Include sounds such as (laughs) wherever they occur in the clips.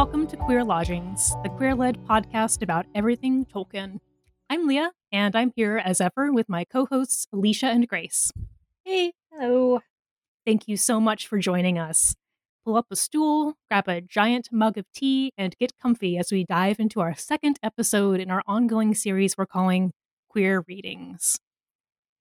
Welcome to Queer Lodgings, the queer led podcast about everything Tolkien. I'm Leah, and I'm here as ever with my co hosts, Alicia and Grace. Hey, hello. Thank you so much for joining us. Pull up a stool, grab a giant mug of tea, and get comfy as we dive into our second episode in our ongoing series we're calling Queer Readings.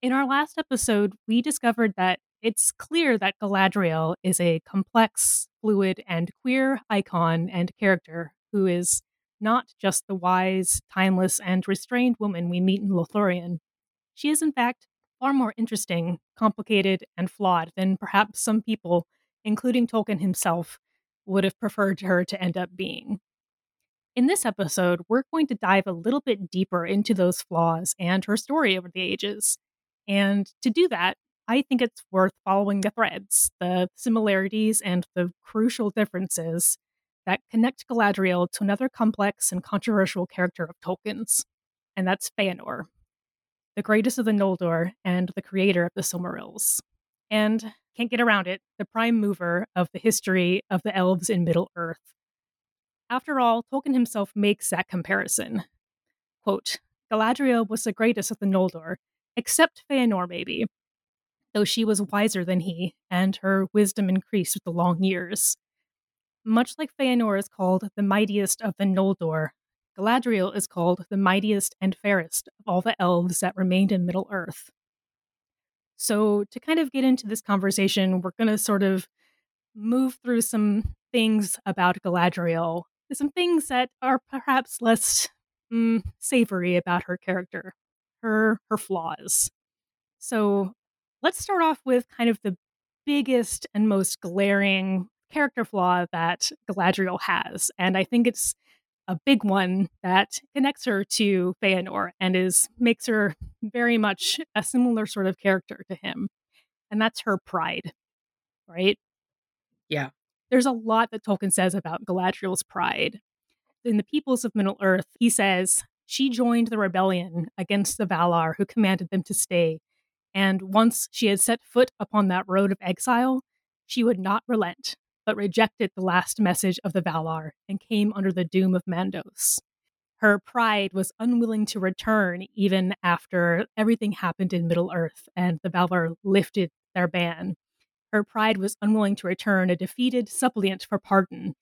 In our last episode, we discovered that it's clear that Galadriel is a complex, fluid, and queer icon and character who is not just the wise, timeless, and restrained woman we meet in Lothlorien. She is, in fact, far more interesting, complicated, and flawed than perhaps some people, including Tolkien himself, would have preferred her to end up being. In this episode, we're going to dive a little bit deeper into those flaws and her story over the ages. And to do that, I think it's worth following the threads, the similarities, and the crucial differences that connect Galadriel to another complex and controversial character of Tolkien's, and that's Feanor, the greatest of the Noldor and the creator of the Silmarils. And can't get around it, the prime mover of the history of the elves in Middle Earth. After all, Tolkien himself makes that comparison. Quote, Galadriel was the greatest of the Noldor, except Feanor, maybe, though she was wiser than he, and her wisdom increased with the long years. Much like Feanor is called the mightiest of the Noldor, Galadriel is called the mightiest and fairest of all the elves that remained in Middle Earth. So, to kind of get into this conversation, we're going to sort of move through some things about Galadriel, some things that are perhaps less mm, savory about her character, her her flaws. So, let's start off with kind of the biggest and most glaring character flaw that Galadriel has. And I think it's a big one that connects her to Feanor and is makes her very much a similar sort of character to him. And that's her pride. Right? Yeah. There's a lot that Tolkien says about Galadriel's pride. In the Peoples of Middle Earth, he says, she joined the rebellion against the Valar who commanded them to stay and once she had set foot upon that road of exile, she would not relent, but rejected the last message of the Valar and came under the doom of Mandos. Her pride was unwilling to return even after everything happened in Middle Earth and the Valar lifted their ban. Her pride was unwilling to return a defeated suppliant for pardon.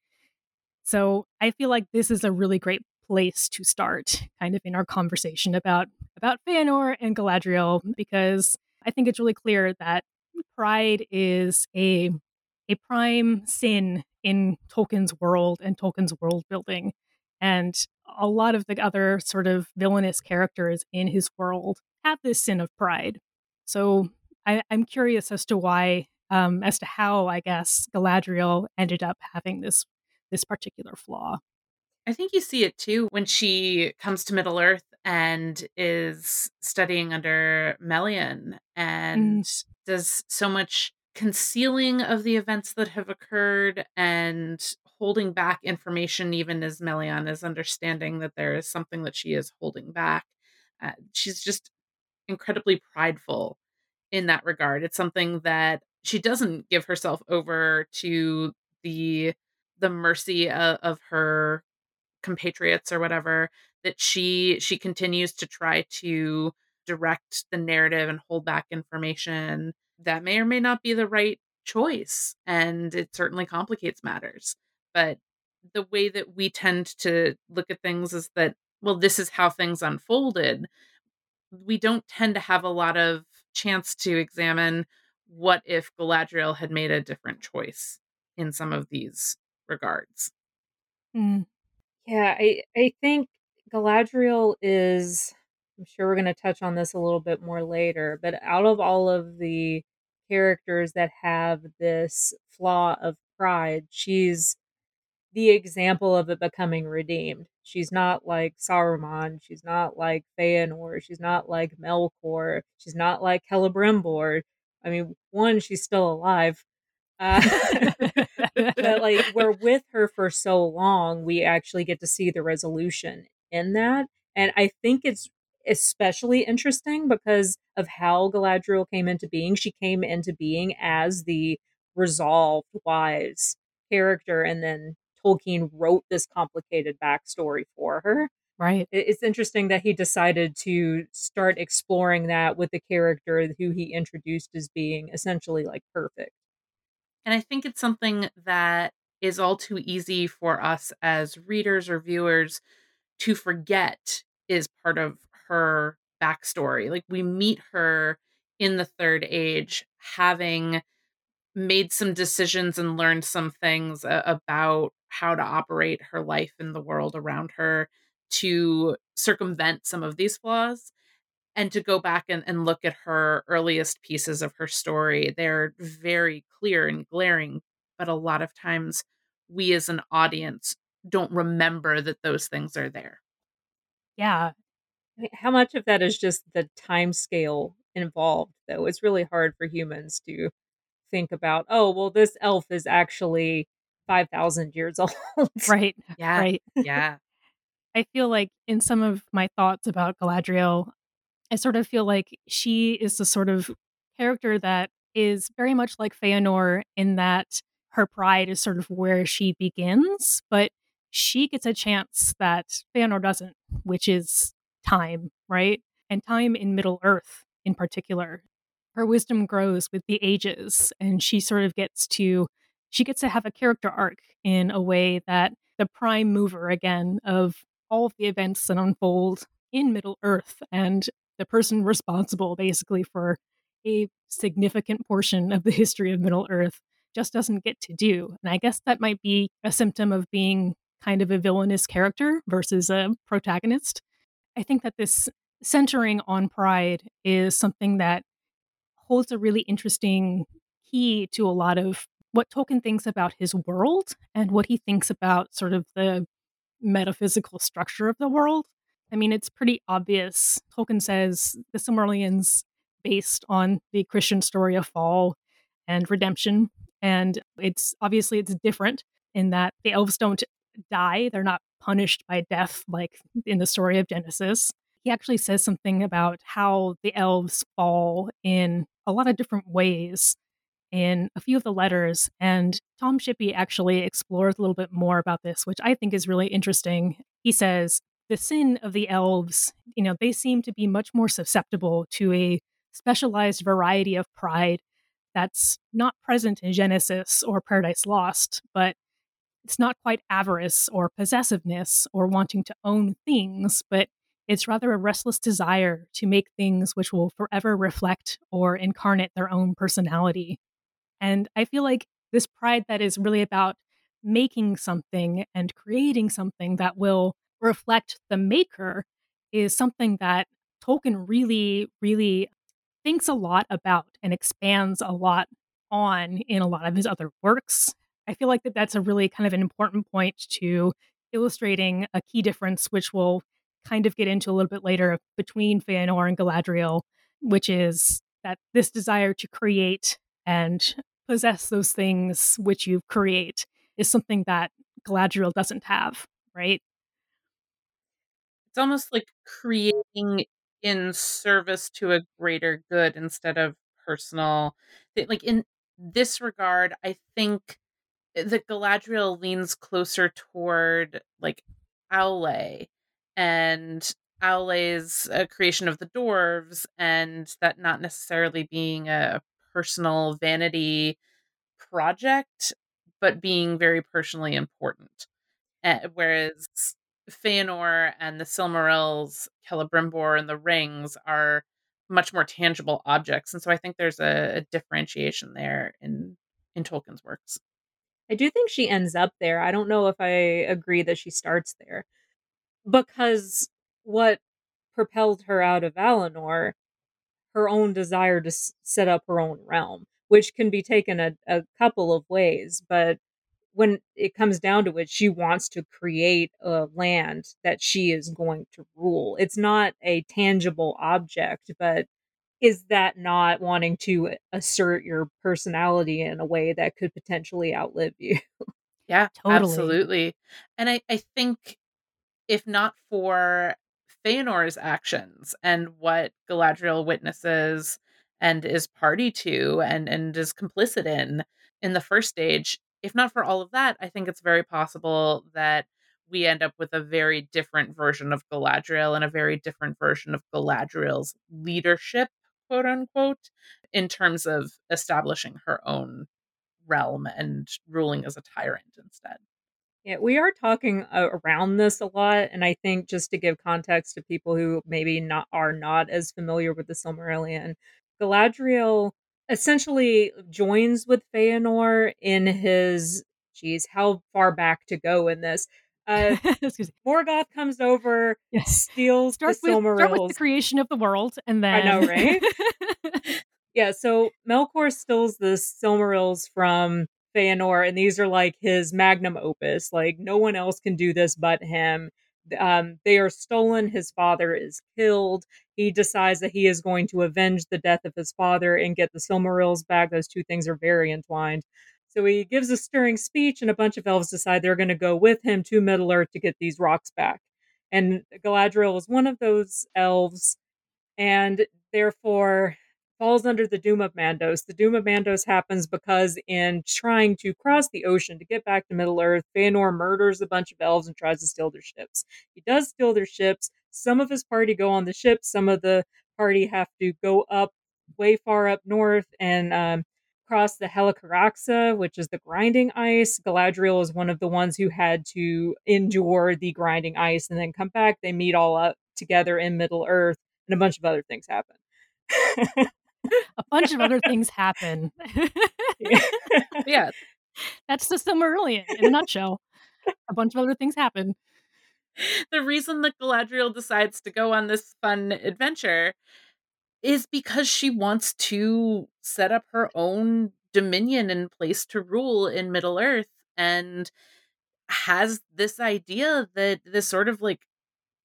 So I feel like this is a really great place to start kind of in our conversation about about Feanor and Galadriel because I think it's really clear that pride is a a prime sin in Tolkien's world and Tolkien's world building. And a lot of the other sort of villainous characters in his world have this sin of pride. So I, am curious as to why, um, as to how I guess Galadriel ended up having this this particular flaw. I think you see it too when she comes to Middle Earth and is studying under Melian and mm. does so much concealing of the events that have occurred and holding back information even as Melian is understanding that there is something that she is holding back. Uh, she's just incredibly prideful in that regard. It's something that she doesn't give herself over to the the mercy of, of her compatriots or whatever that she she continues to try to direct the narrative and hold back information that may or may not be the right choice and it certainly complicates matters. But the way that we tend to look at things is that well this is how things unfolded. We don't tend to have a lot of chance to examine what if galadriel had made a different choice in some of these regards. Mm. Yeah, I I think Galadriel is I'm sure we're going to touch on this a little bit more later, but out of all of the characters that have this flaw of pride, she's the example of it becoming redeemed. She's not like Saruman, she's not like Feanor, she's not like Melkor, she's not like Celebrimbor. I mean, one, she's still alive. Uh, (laughs) (laughs) but like we're with her for so long, we actually get to see the resolution in that. And I think it's especially interesting because of how Galadriel came into being. She came into being as the resolved, wise character, and then Tolkien wrote this complicated backstory for her. Right. It's interesting that he decided to start exploring that with the character who he introduced as being essentially like perfect. And I think it's something that is all too easy for us as readers or viewers to forget is part of her backstory. Like we meet her in the third age having made some decisions and learned some things about how to operate her life in the world around her to circumvent some of these flaws and to go back and, and look at her earliest pieces of her story they're very clear and glaring but a lot of times we as an audience don't remember that those things are there. Yeah. How much of that is just the time scale involved though? It's really hard for humans to think about oh well this elf is actually 5000 years (laughs) old. Right. Yeah. Right (laughs) yeah. I feel like in some of my thoughts about Galadriel, I sort of feel like she is the sort of character that is very much like Feanor in that her pride is sort of where she begins, but she gets a chance that Feanor doesn't, which is time, right? And time in Middle Earth in particular. Her wisdom grows with the ages, and she sort of gets to she gets to have a character arc in a way that the prime mover again of all of the events that unfold in Middle Earth and the person responsible basically for a significant portion of the history of Middle Earth just doesn't get to do. And I guess that might be a symptom of being kind of a villainous character versus a protagonist. I think that this centering on pride is something that holds a really interesting key to a lot of what Tolkien thinks about his world and what he thinks about sort of the metaphysical structure of the world. I mean, it's pretty obvious. Tolkien says the Silmarillion's based on the Christian story of fall and redemption. And it's obviously it's different in that the elves don't die. They're not punished by death like in the story of Genesis. He actually says something about how the elves fall in a lot of different ways in a few of the letters. And Tom Shippey actually explores a little bit more about this, which I think is really interesting. He says, the sin of the elves, you know, they seem to be much more susceptible to a specialized variety of pride that's not present in Genesis or Paradise Lost, but it's not quite avarice or possessiveness or wanting to own things, but it's rather a restless desire to make things which will forever reflect or incarnate their own personality. And I feel like this pride that is really about making something and creating something that will reflect the maker is something that Tolkien really, really thinks a lot about and expands a lot on in a lot of his other works. I feel like that that's a really kind of an important point to illustrating a key difference, which we'll kind of get into a little bit later between Feanor and Galadriel, which is that this desire to create and possess those things which you create is something that Galadriel doesn't have, right? It's almost like creating in service to a greater good instead of personal. Like in this regard, I think that Galadriel leans closer toward like Aule and Aule's a creation of the dwarves, and that not necessarily being a personal vanity project, but being very personally important. Uh, whereas Feanor and the Silmarils, Celebrimbor and the rings are much more tangible objects, and so I think there's a, a differentiation there in in Tolkien's works. I do think she ends up there. I don't know if I agree that she starts there because what propelled her out of Valinor, her own desire to s- set up her own realm, which can be taken a, a couple of ways. But when it comes down to it, she wants to create a land that she is going to rule. It's not a tangible object, but is that not wanting to assert your personality in a way that could potentially outlive you? (laughs) Yeah, totally. absolutely. And I, I think if not for Feanor's actions and what Galadriel witnesses and is party to and and is complicit in in the first stage, if not for all of that, I think it's very possible that we end up with a very different version of Galadriel and a very different version of Galadriel's leadership, quote unquote, in terms of establishing her own realm and ruling as a tyrant instead. Yeah, we are talking uh, around this a lot, and I think just to give context to people who maybe not are not as familiar with the Silmarillion, Galadriel essentially joins with Feanor in his. Geez, how far back to go in this? Uh, (laughs) Morgoth comes over, yes. steals start the with, Start with the creation of the world, and then I know, right? (laughs) yeah. So Melkor steals the Silmarils from Feanor, and these are like his magnum opus. Like no one else can do this but him. Um, they are stolen. His father is killed. He decides that he is going to avenge the death of his father and get the Silmarils back. Those two things are very entwined. So he gives a stirring speech, and a bunch of elves decide they're going to go with him to Middle Earth to get these rocks back. And Galadriel is one of those elves, and therefore falls under the Doom of Mandos. The Doom of Mandos happens because, in trying to cross the ocean to get back to Middle Earth, Feanor murders a bunch of elves and tries to steal their ships. He does steal their ships. Some of his party go on the ship, some of the party have to go up way far up north and um, cross the Helcaraxë, which is the grinding ice. Galadriel is one of the ones who had to endure the grinding ice and then come back. They meet all up together in Middle Earth, and a bunch of other things happen. (laughs) a bunch of other things happen. (laughs) yeah. That's the Silmarillion in a nutshell. A bunch of other things happen. The reason that Galadriel decides to go on this fun adventure is because she wants to set up her own dominion and place to rule in Middle Earth and has this idea that this sort of like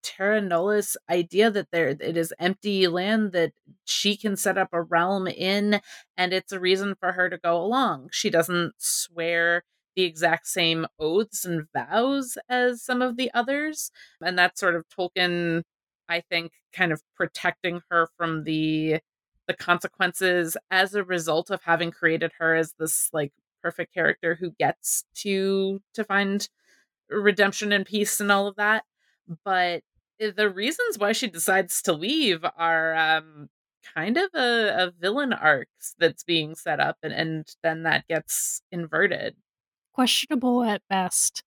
Terra Nullius idea that there it is empty land that she can set up a realm in and it's a reason for her to go along. She doesn't swear the exact same oaths and vows as some of the others and that's sort of Tolkien I think kind of protecting her from the the consequences as a result of having created her as this like perfect character who gets to to find redemption and peace and all of that but the reasons why she decides to leave are um kind of a, a villain arc that's being set up and, and then that gets inverted questionable at best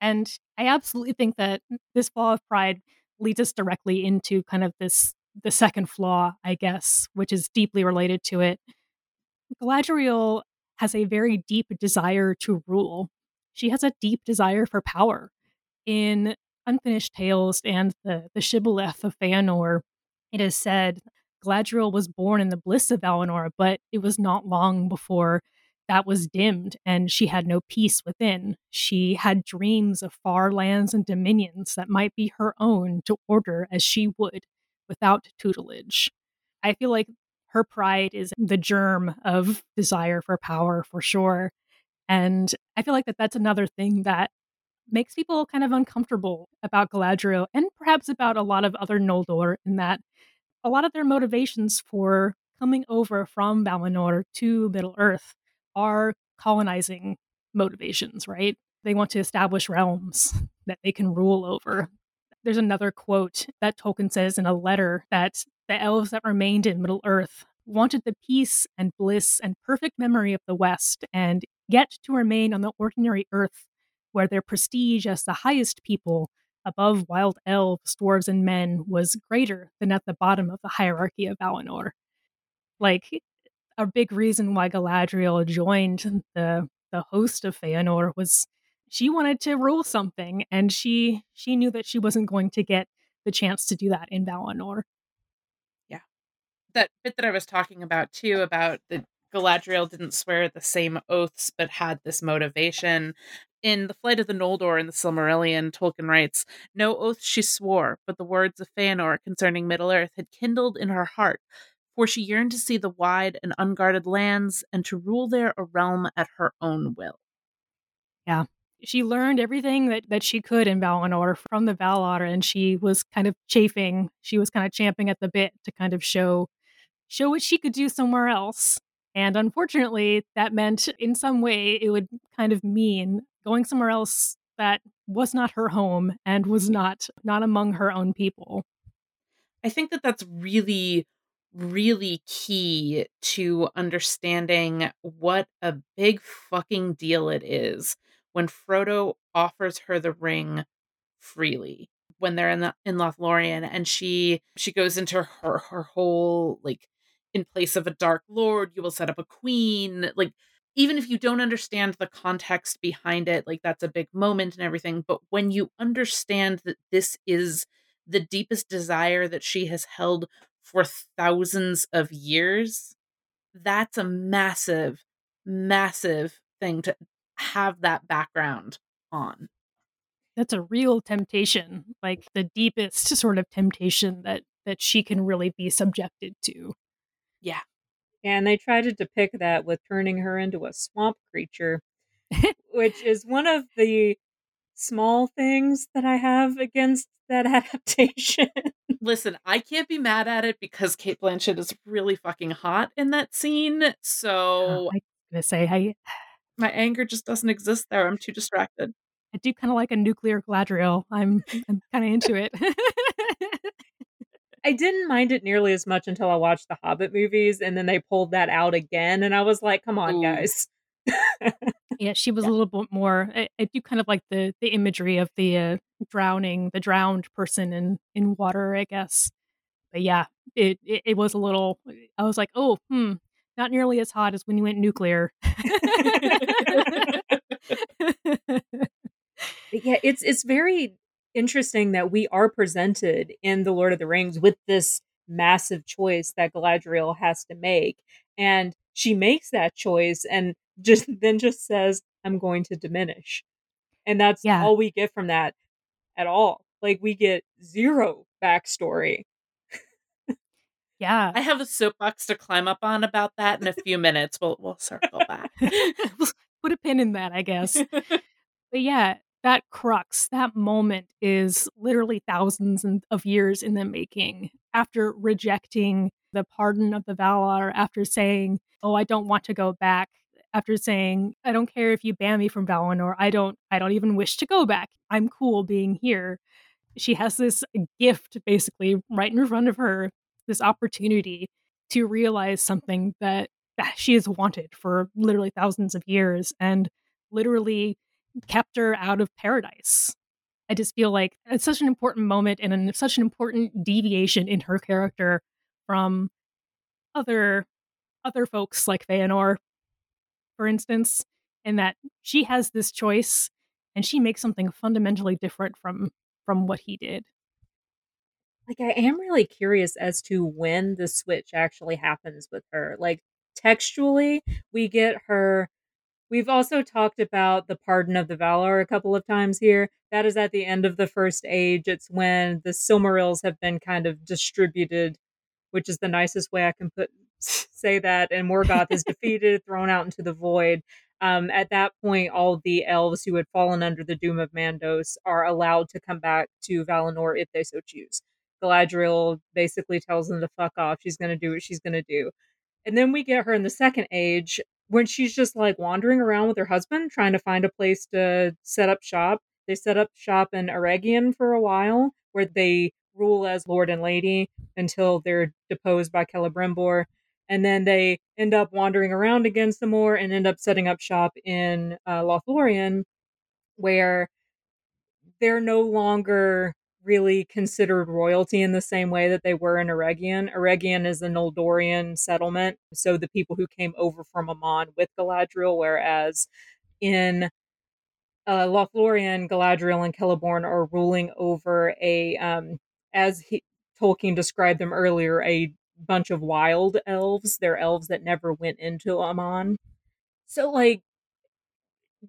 and i absolutely think that this fall of pride leads us directly into kind of this the second flaw, I guess, which is deeply related to it. Galadriel has a very deep desire to rule. She has a deep desire for power. In Unfinished Tales and the, the Shibboleth of Feanor, it is said Galadriel was born in the bliss of Valinor, but it was not long before that was dimmed and she had no peace within. She had dreams of far lands and dominions that might be her own to order as she would without tutelage. I feel like her pride is the germ of desire for power for sure. And I feel like that that's another thing that makes people kind of uncomfortable about Galadriel and perhaps about a lot of other Noldor in that a lot of their motivations for coming over from Valinor to Middle Earth are colonizing motivations, right? They want to establish realms that they can rule over. There's another quote that Tolkien says in a letter that the elves that remained in Middle Earth wanted the peace and bliss and perfect memory of the West, and yet to remain on the ordinary earth where their prestige as the highest people above wild elves, dwarves, and men was greater than at the bottom of the hierarchy of Valinor. Like, a big reason why Galadriel joined the the host of Feanor was she wanted to rule something and she she knew that she wasn't going to get the chance to do that in Valinor. Yeah. That bit that I was talking about too about the Galadriel didn't swear the same oaths but had this motivation. In The Flight of the Noldor in the Silmarillion, Tolkien writes, No oath she swore, but the words of Feanor concerning Middle Earth had kindled in her heart, for she yearned to see the wide and unguarded lands and to rule there a realm at her own will. Yeah. She learned everything that, that she could in Valinor from the Valar, and she was kind of chafing. She was kind of champing at the bit to kind of show show what she could do somewhere else. And unfortunately, that meant in some way it would kind of mean going somewhere else that was not her home and was not not among her own people. I think that that's really really key to understanding what a big fucking deal it is when Frodo offers her the ring freely when they're in the in Lothlorien and she she goes into her her whole like in place of a dark lord you will set up a queen like even if you don't understand the context behind it like that's a big moment and everything but when you understand that this is the deepest desire that she has held for thousands of years that's a massive massive thing to have that background on. That's a real temptation like the deepest sort of temptation that that she can really be subjected to yeah and they try to depict that with turning her into a swamp creature (laughs) which is one of the small things that i have against that (laughs) adaptation listen i can't be mad at it because Kate blanchett is really fucking hot in that scene so uh, i gonna say i my anger just doesn't exist there i'm too distracted I do kind of like a nuclear Galadriel. I'm I'm kind of into it. (laughs) I didn't mind it nearly as much until I watched the Hobbit movies, and then they pulled that out again, and I was like, "Come on, Ooh. guys." (laughs) yeah, she was yeah. a little bit more. I, I, do kind of like the the imagery of the uh, drowning, the drowned person in in water. I guess, but yeah, it, it it was a little. I was like, oh, hmm, not nearly as hot as when you went nuclear (laughs) (laughs) yeah, it's it's very interesting that we are presented in the Lord of the Rings with this massive choice that Galadriel has to make, and she makes that choice, and (laughs) just then just says, "I'm going to diminish," and that's yeah. all we get from that at all. Like we get zero backstory. yeah, I have a soapbox to climb up on about that in a few minutes. We'll we'll circle back. (laughs) Put a pin in that, I guess. (laughs) but yeah, that crux, that moment is literally thousands of years in the making. After rejecting the pardon of the Valar, after saying, "Oh, I don't want to go back," after saying, "I don't care if you ban me from Valinor. I don't. I don't even wish to go back. I'm cool being here." She has this gift, basically, right in front of her, this opportunity to realize something that, that she has wanted for literally thousands of years, and literally kept her out of paradise. I just feel like it's such an important moment and an, such an important deviation in her character from other other folks like Feanor, for instance, in that she has this choice and she makes something fundamentally different from from what he did. Like I am really curious as to when the switch actually happens with her. Like textually, we get her We've also talked about the pardon of the Valar a couple of times here. That is at the end of the first age. It's when the Silmarils have been kind of distributed, which is the nicest way I can put say that. And Morgoth is (laughs) defeated, thrown out into the void. Um, at that point, all the elves who had fallen under the doom of Mandos are allowed to come back to Valinor if they so choose. Galadriel basically tells them to fuck off. She's going to do what she's going to do. And then we get her in the second age when she's just like wandering around with her husband trying to find a place to set up shop. They set up shop in Eregion for a while, where they rule as lord and lady until they're deposed by Celebrimbor. And then they end up wandering around again some more and end up setting up shop in uh, Lothlorien, where they're no longer really considered royalty in the same way that they were in Eregion. Eregion is an Noldorian settlement, so the people who came over from Aman with Galadriel, whereas in uh, Lothlorien, Galadriel and Celeborn are ruling over a, um, as he, Tolkien described them earlier, a bunch of wild elves. They're elves that never went into Aman. So, like,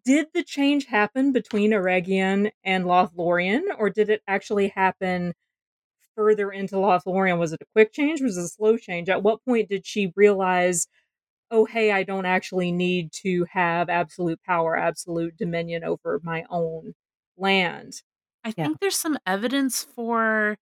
did the change happen between Eregion and Lothlorien, or did it actually happen further into Lothlorien? Was it a quick change? Was it a slow change? At what point did she realize, oh, hey, I don't actually need to have absolute power, absolute dominion over my own land? I yeah. think there's some evidence for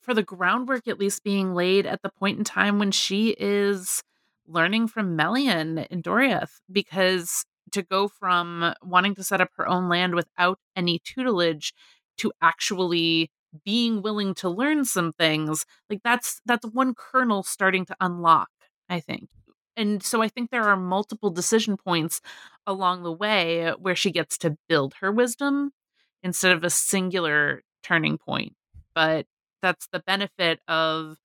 for the groundwork at least being laid at the point in time when she is learning from Melian in Doriath because to go from wanting to set up her own land without any tutelage to actually being willing to learn some things like that's that's one kernel starting to unlock i think. And so i think there are multiple decision points along the way where she gets to build her wisdom instead of a singular turning point. But that's the benefit of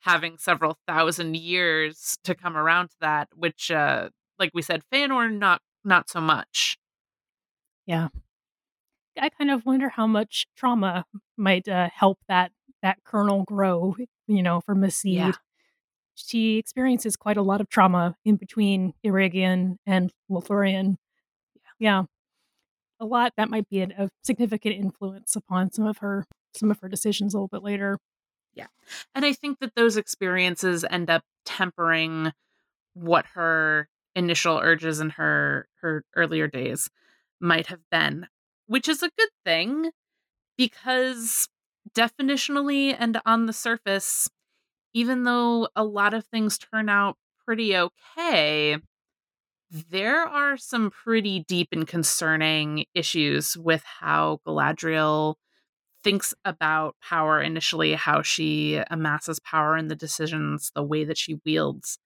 having several thousand years to come around to that which uh like we said Feanor not not so much yeah I kind of wonder how much trauma might uh, help that that kernel grow. You know, from a seed. Yeah. She experiences quite a lot of trauma in between Eregion and Lothlorien. Yeah, a lot that might be a, a significant influence upon some of her some of her decisions a little bit later. Yeah, and I think that those experiences end up tempering what her initial urges in her her earlier days might have been which is a good thing because definitionally and on the surface, even though a lot of things turn out pretty okay, there are some pretty deep and concerning issues with how Galadriel thinks about power initially, how she amasses power and the decisions, the way that she wields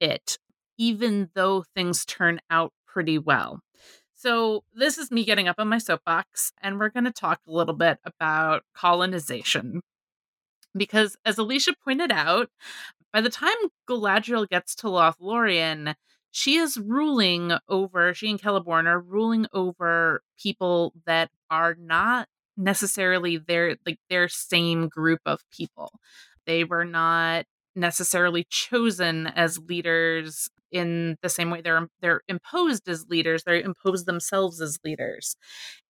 it, even though things turn out pretty well. So, this is me getting up on my soapbox, and we're going to talk a little bit about colonization. Because, as Alicia pointed out, by the time Galadriel gets to Lothlorien, she is ruling over, she and Celeborn are ruling over people that are not necessarily their like their same group of people. They were not necessarily chosen as leaders in the same way they're they're imposed as leaders they impose themselves as leaders.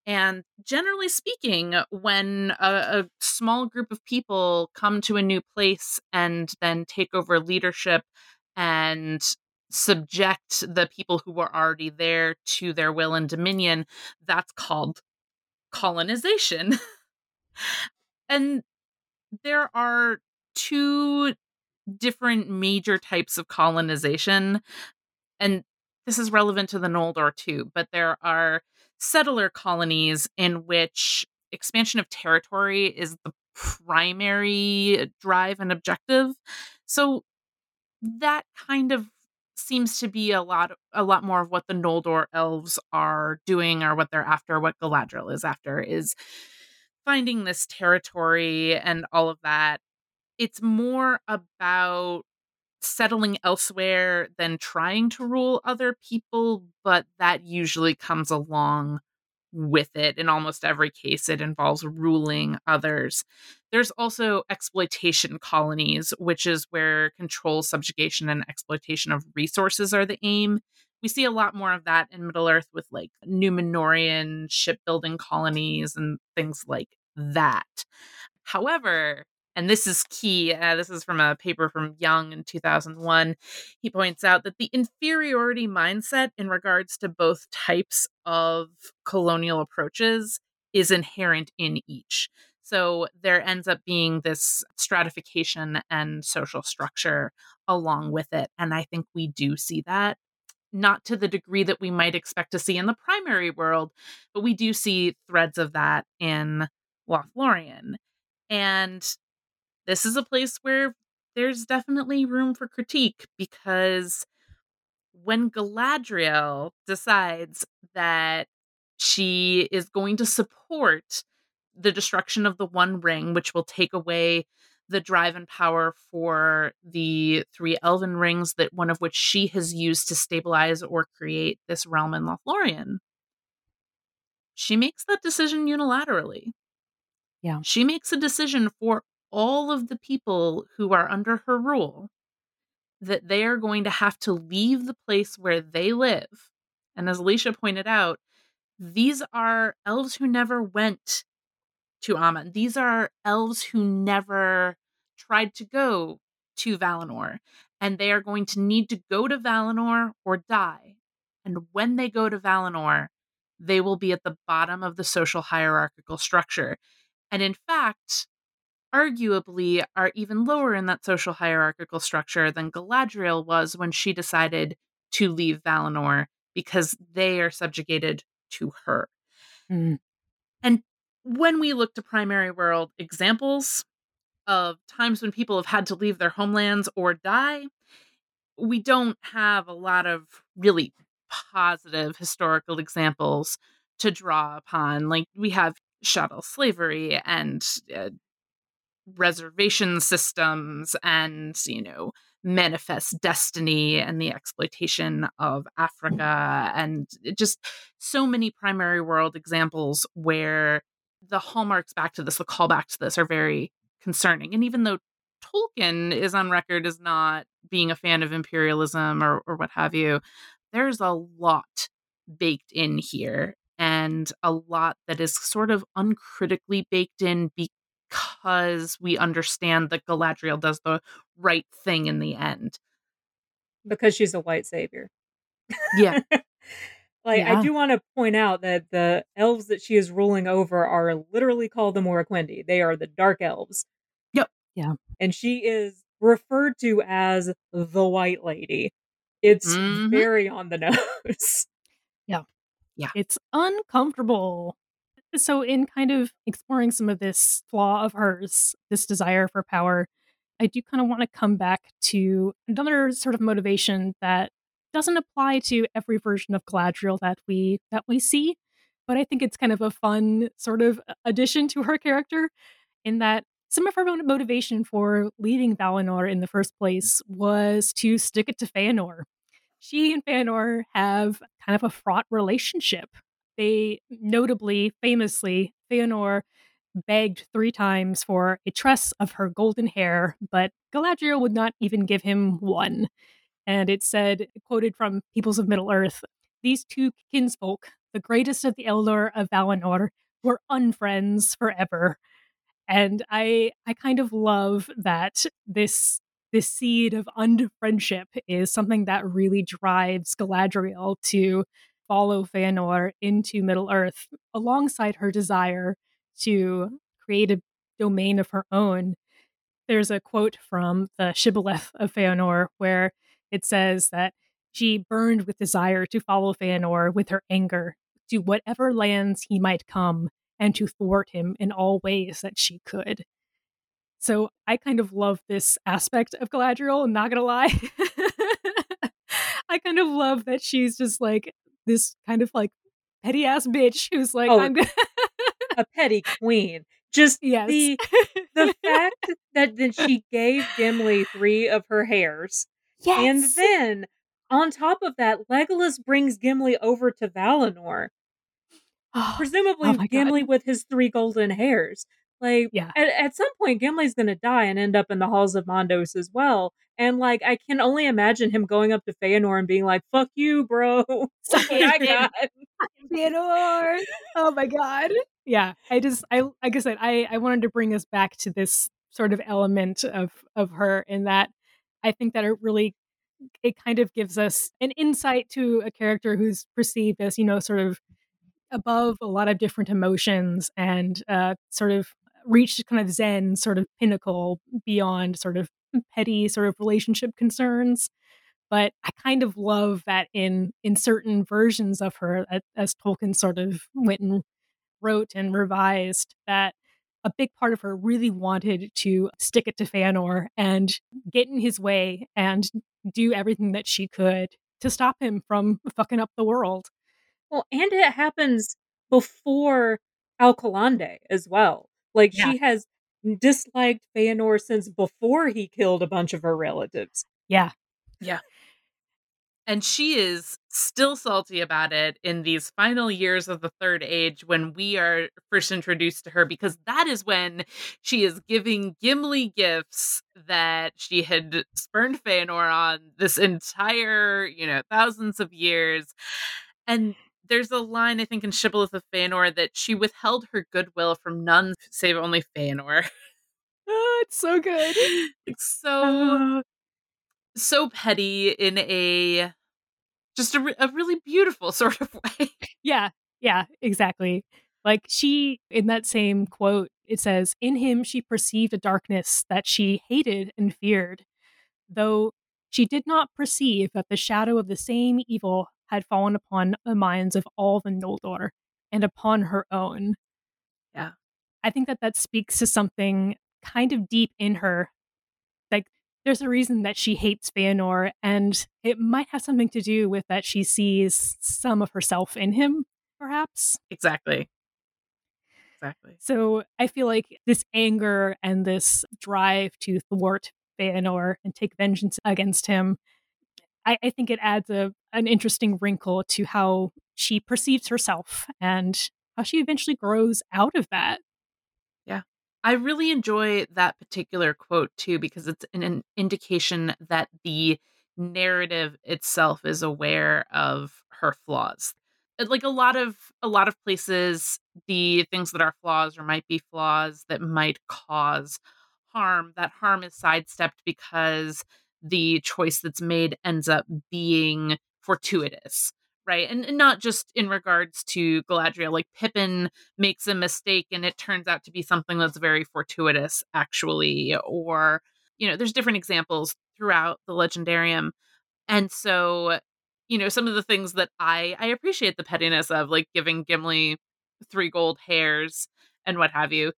And generally speaking when a, a, small group of people come to a new place and then take over leadership and subject the people who were already there to their will and dominion that's called colonization. (laughs) And there are two different major types of colonization. And this is relevant to the Noldor too, but there are settler colonies in which expansion of territory is the primary drive and objective. So that kind of seems to be a lot a lot more of what the Noldor elves are doing or what they're after, what Galadriel is after is finding this territory and all of that it's more about settling elsewhere than trying to rule other people, but that usually comes along with it. In almost every case, it involves ruling others. There's also exploitation colonies, which is where control, subjugation, and exploitation of resources are the aim. We see a lot more of that in Middle Earth with like Numenorian shipbuilding colonies and things like that. However, and this is key. Uh, this is from a paper from Young in 2001. He points out that the inferiority mindset in regards to both types of colonial approaches is inherent in each. So there ends up being this stratification and social structure along with it. And I think we do see that. Not to the degree that we might expect to see in the primary world, but we do see threads of that in Lothlorien. And this is a place where there's definitely room for critique because when Galadriel decides that she is going to support the destruction of the One Ring, which will take away the drive and power for the three elven rings that one of which she has used to stabilize or create this realm in Lothlorien. She makes that decision unilaterally. Yeah. She makes a decision for all of the people who are under her rule that they are going to have to leave the place where they live. And as Alicia pointed out, these are elves who never went to Aman. These are elves who never tried to go to Valinor. And they are going to need to go to Valinor or die. And when they go to Valinor, they will be at the bottom of the social hierarchical structure. And in fact, arguably are even lower in that social hierarchical structure than Galadriel was when she decided to leave Valinor because they are subjugated to her. Mm. And when we look to primary world examples of times when people have had to leave their homelands or die, we don't have a lot of really positive historical examples to draw upon. Like we have chattel slavery and uh, reservation systems and, you know, manifest destiny and the exploitation of Africa and just so many primary world examples where the hallmarks back to this, the callback to this are very concerning. And even though Tolkien is on record as not being a fan of imperialism or, or what have you, there's a lot baked in here and a lot that is sort of uncritically baked in because we understand that Galadriel does the right thing in the end. Because she's a white savior. Yeah. (laughs) like yeah. I do want to point out that the elves that she is ruling over are literally called the Moriquendi. They are the dark elves. Yep. Yeah. And she is referred to as the white lady. It's mm-hmm. very on the (laughs) nose. Yeah. Yeah. It's uncomfortable. So, in kind of exploring some of this flaw of hers, this desire for power, I do kind of want to come back to another sort of motivation that doesn't apply to every version of Galadriel that we that we see, but I think it's kind of a fun sort of addition to her character in that some of her motivation for leaving Valinor in the first place was to stick it to Feanor. She and Feanor have kind of a fraught relationship. They notably, famously, Feanor begged three times for a tress of her golden hair, but Galadriel would not even give him one. And it said, quoted from Peoples of Middle Earth, these two kinsfolk, the greatest of the Eldar of Valinor, were unfriends forever and i i kind of love that this this seed of unfriendship is something that really drives galadriel to follow Feanor into Middle Earth alongside her desire to create a domain of her own. There's a quote from the Shibboleth of Feanor where it says that she burned with desire to follow Feanor with her anger to whatever lands he might come and to thwart him in all ways that she could. So I kind of love this aspect of Galadriel, I'm not gonna lie. (laughs) I kind of love that she's just like this kind of like petty ass bitch who's like, oh, I'm gonna a petty (laughs) queen. Just yes. the the fact that then she gave Gimli three of her hairs. Yes. And then on top of that, Legolas brings Gimli over to Valinor (gasps) Presumably oh Gimli God. with his three golden hairs. Like yeah. at, at some point Gimli's gonna die and end up in the halls of Mandos as well. And like I can only imagine him going up to Feanor and being like, fuck you, bro. (laughs) (laughs) I got (laughs) Feanor. Oh my god. Yeah. I just I like I said, I, I wanted to bring us back to this sort of element of of her in that I think that it really it kind of gives us an insight to a character who's perceived as, you know, sort of above a lot of different emotions and uh, sort of reached kind of zen sort of pinnacle beyond sort of petty sort of relationship concerns but i kind of love that in in certain versions of her as tolkien sort of went and wrote and revised that a big part of her really wanted to stick it to Feanor and get in his way and do everything that she could to stop him from fucking up the world. Well, and it happens before Alqualondë as well. Like yeah. she has disliked Feanor since before he killed a bunch of her relatives. Yeah. Yeah. And she is still salty about it in these final years of the third age when we are first introduced to her, because that is when she is giving Gimli gifts that she had spurned Feanor on this entire, you know, thousands of years. And there's a line I think in Shibboleth of Feanor that she withheld her goodwill from none save only Feanor. (laughs) oh, it's so good. It's (laughs) so uh. so petty in a just a, a really beautiful (laughs) sort of way. Yeah, yeah, exactly. Like she in that same quote it says, In him she perceived a darkness that she hated and feared, though she did not perceive that the shadow of the same evil had fallen upon the minds of all the Noldor and upon her own. Yeah. I think that that speaks to something kind of deep in her. Like, there's a reason that she hates Feanor, and it might have something to do with that she sees some of herself in him, perhaps. Exactly. Exactly. So I feel like this anger and this drive to thwart Feanor and take vengeance against him, I, I think it adds a an interesting wrinkle to how she perceives herself and how she eventually grows out of that. Yeah. I really enjoy that particular quote too because it's an, an indication that the narrative itself is aware of her flaws like a lot of a lot of places the things that are flaws or might be flaws that might cause harm that harm is sidestepped because the choice that's made ends up being fortuitous right? And, and not just in regards to galadriel like pippin makes a mistake and it turns out to be something that's very fortuitous actually or you know there's different examples throughout the legendarium. And so you know some of the things that i i appreciate the pettiness of like giving gimli three gold hairs and what have you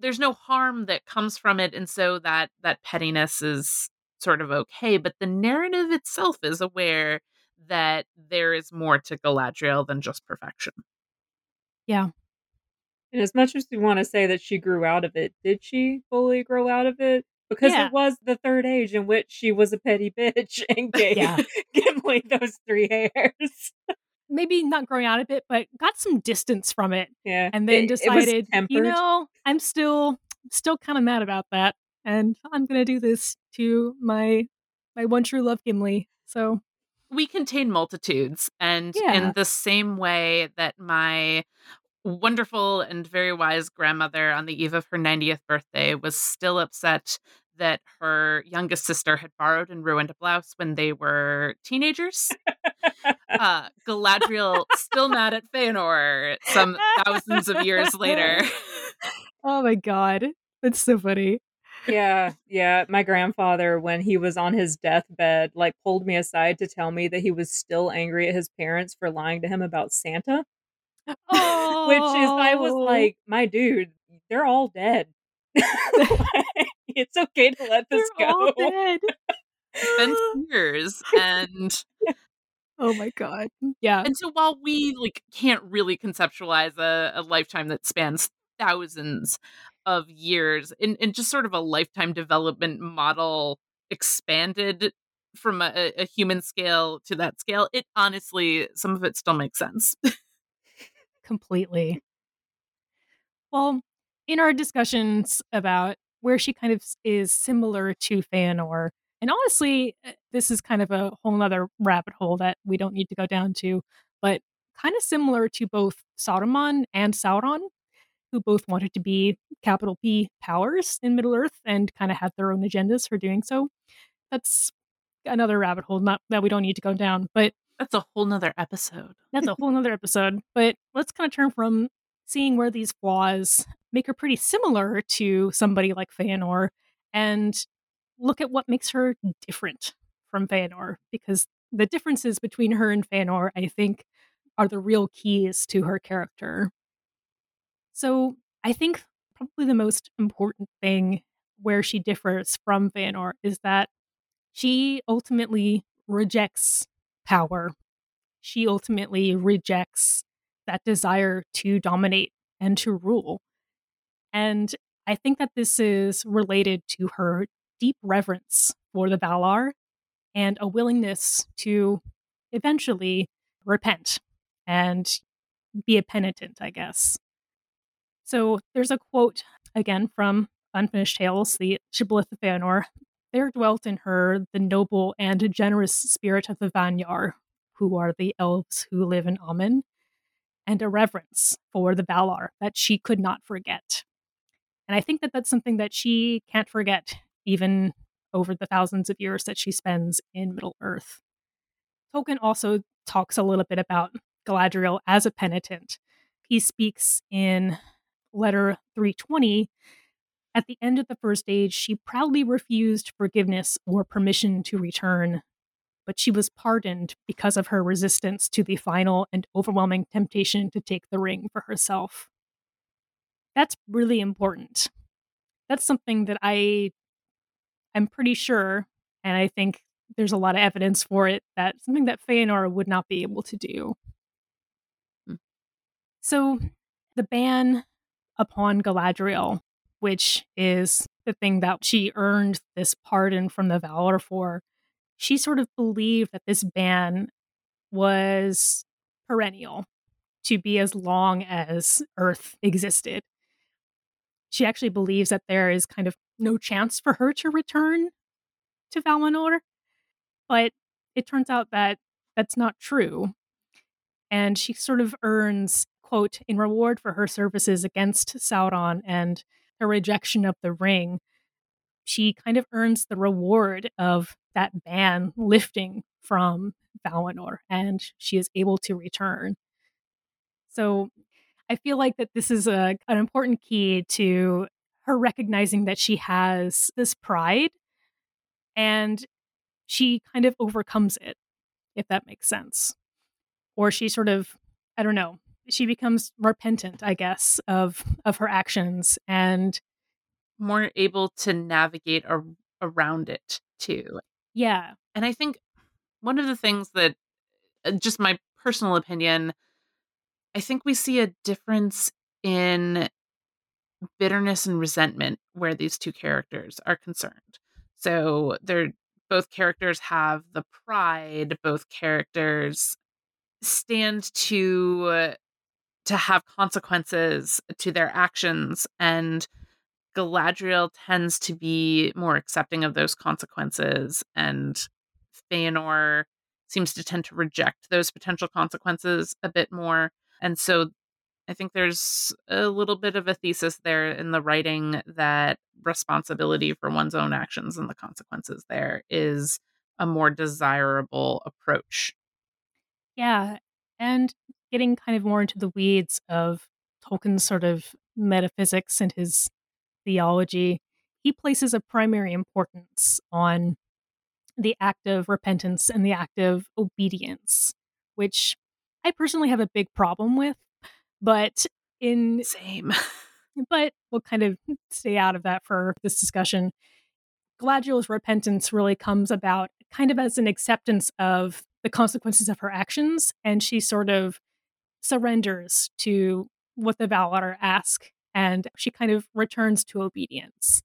there's no harm that comes from it. And so that that pettiness is sort of okay but the narrative itself is aware that there is more to galadriel than just perfection yeah and as much as we want to say that she grew out of it did she fully grow out of it because yeah. it was the third age in which she was a petty bitch (laughs) and gave yeah. (laughs) Gimli those three hairs. Maybe not growing out of it, but got some distance from it. Yeah. And then it, decided, it you know, I'm still still kind of mad about that. And I'm gonna do this to my my one true love Gimli. So we contain multitudes. And yeah. in the same way that my wonderful and very wise grandmother on the eve of her 90th birthday was still upset that her youngest sister had borrowed and ruined a blouse when they were teenagers. uh, Galadriel (laughs) still mad at Feanor some thousands of years later. (laughs) oh my god, that's so funny. Yeah, yeah. My grandfather, when he was on his deathbed, like pulled me aside to tell me that he was still angry at his parents for lying to him about Santa. Oh. (laughs) Which is, I was oh. like, my dude, they're all dead. (laughs) it's okay to let this they're go. All dead. (laughs) been years and oh my god mm, yeah and so while we like can't really conceptualize a, a lifetime that spans thousands of years in, in just sort of a lifetime development model expanded from a, a human scale to that scale it honestly some of it still makes sense completely. Well, in our discussions about where she kind of is similar to Feanor, and honestly, eh, this is kind of a whole other rabbit hole that we don't need to go down to, but kind of similar to both Saruman and Sauron, who both wanted to be capital P powers in Middle Earth and kind of had their own agendas for doing so. That's another rabbit hole not that we don't need to go down. But that's a whole nother episode. That's a whole nother episode. But let's kind of turn from seeing where these flaws make her pretty similar to somebody like Feanor and look at what makes her different from Feanor. Because the differences between her and Feanor, I think, are the real keys to her character. So I think probably the most important thing where she differs from Feanor is that she ultimately rejects power. She ultimately rejects that desire to dominate and to rule. And I think that this is related to her deep reverence for the Valar and a willingness to eventually repent and be a penitent, I guess. So there's a quote again from Unfinished Tales, the Shibboleth of Feanor, there dwelt in her the noble and generous spirit of the Vanyar, who are the elves who live in Aman, and a reverence for the Valar that she could not forget. And I think that that's something that she can't forget, even over the thousands of years that she spends in Middle Earth. Tolkien also talks a little bit about Galadriel as a penitent. He speaks in letter 320, at the end of the first age, she proudly refused forgiveness or permission to return, but she was pardoned because of her resistance to the final and overwhelming temptation to take the ring for herself. That's really important. That's something that I am pretty sure, and I think there's a lot of evidence for it, that something that Feanor would not be able to do. Hmm. So the ban upon Galadriel which is the thing that she earned this pardon from the Valar for, she sort of believed that this ban was perennial to be as long as Earth existed. She actually believes that there is kind of no chance for her to return to Valinor, but it turns out that that's not true. And she sort of earns, quote, in reward for her services against Sauron and her rejection of the ring, she kind of earns the reward of that ban lifting from Valinor and she is able to return. So I feel like that this is a, an important key to her recognizing that she has this pride and she kind of overcomes it, if that makes sense. Or she sort of, I don't know, she becomes repentant, I guess, of of her actions and more able to navigate ar- around it too. Yeah. And I think one of the things that uh, just my personal opinion, I think we see a difference in bitterness and resentment where these two characters are concerned. So they're both characters have the pride, both characters stand to to have consequences to their actions and Galadriel tends to be more accepting of those consequences and Feanor seems to tend to reject those potential consequences a bit more and so I think there's a little bit of a thesis there in the writing that responsibility for one's own actions and the consequences there is a more desirable approach. Yeah. And getting kind of more into the weeds of Tolkien's sort of metaphysics and his theology, he places a primary importance on the act of repentance and the act of obedience, which I personally have a big problem with. But in same, but we'll kind of stay out of that for this discussion. Galadriel's repentance really comes about kind of as an acceptance of the consequences of her actions, and she sort of surrenders to what the Valar ask, and she kind of returns to obedience.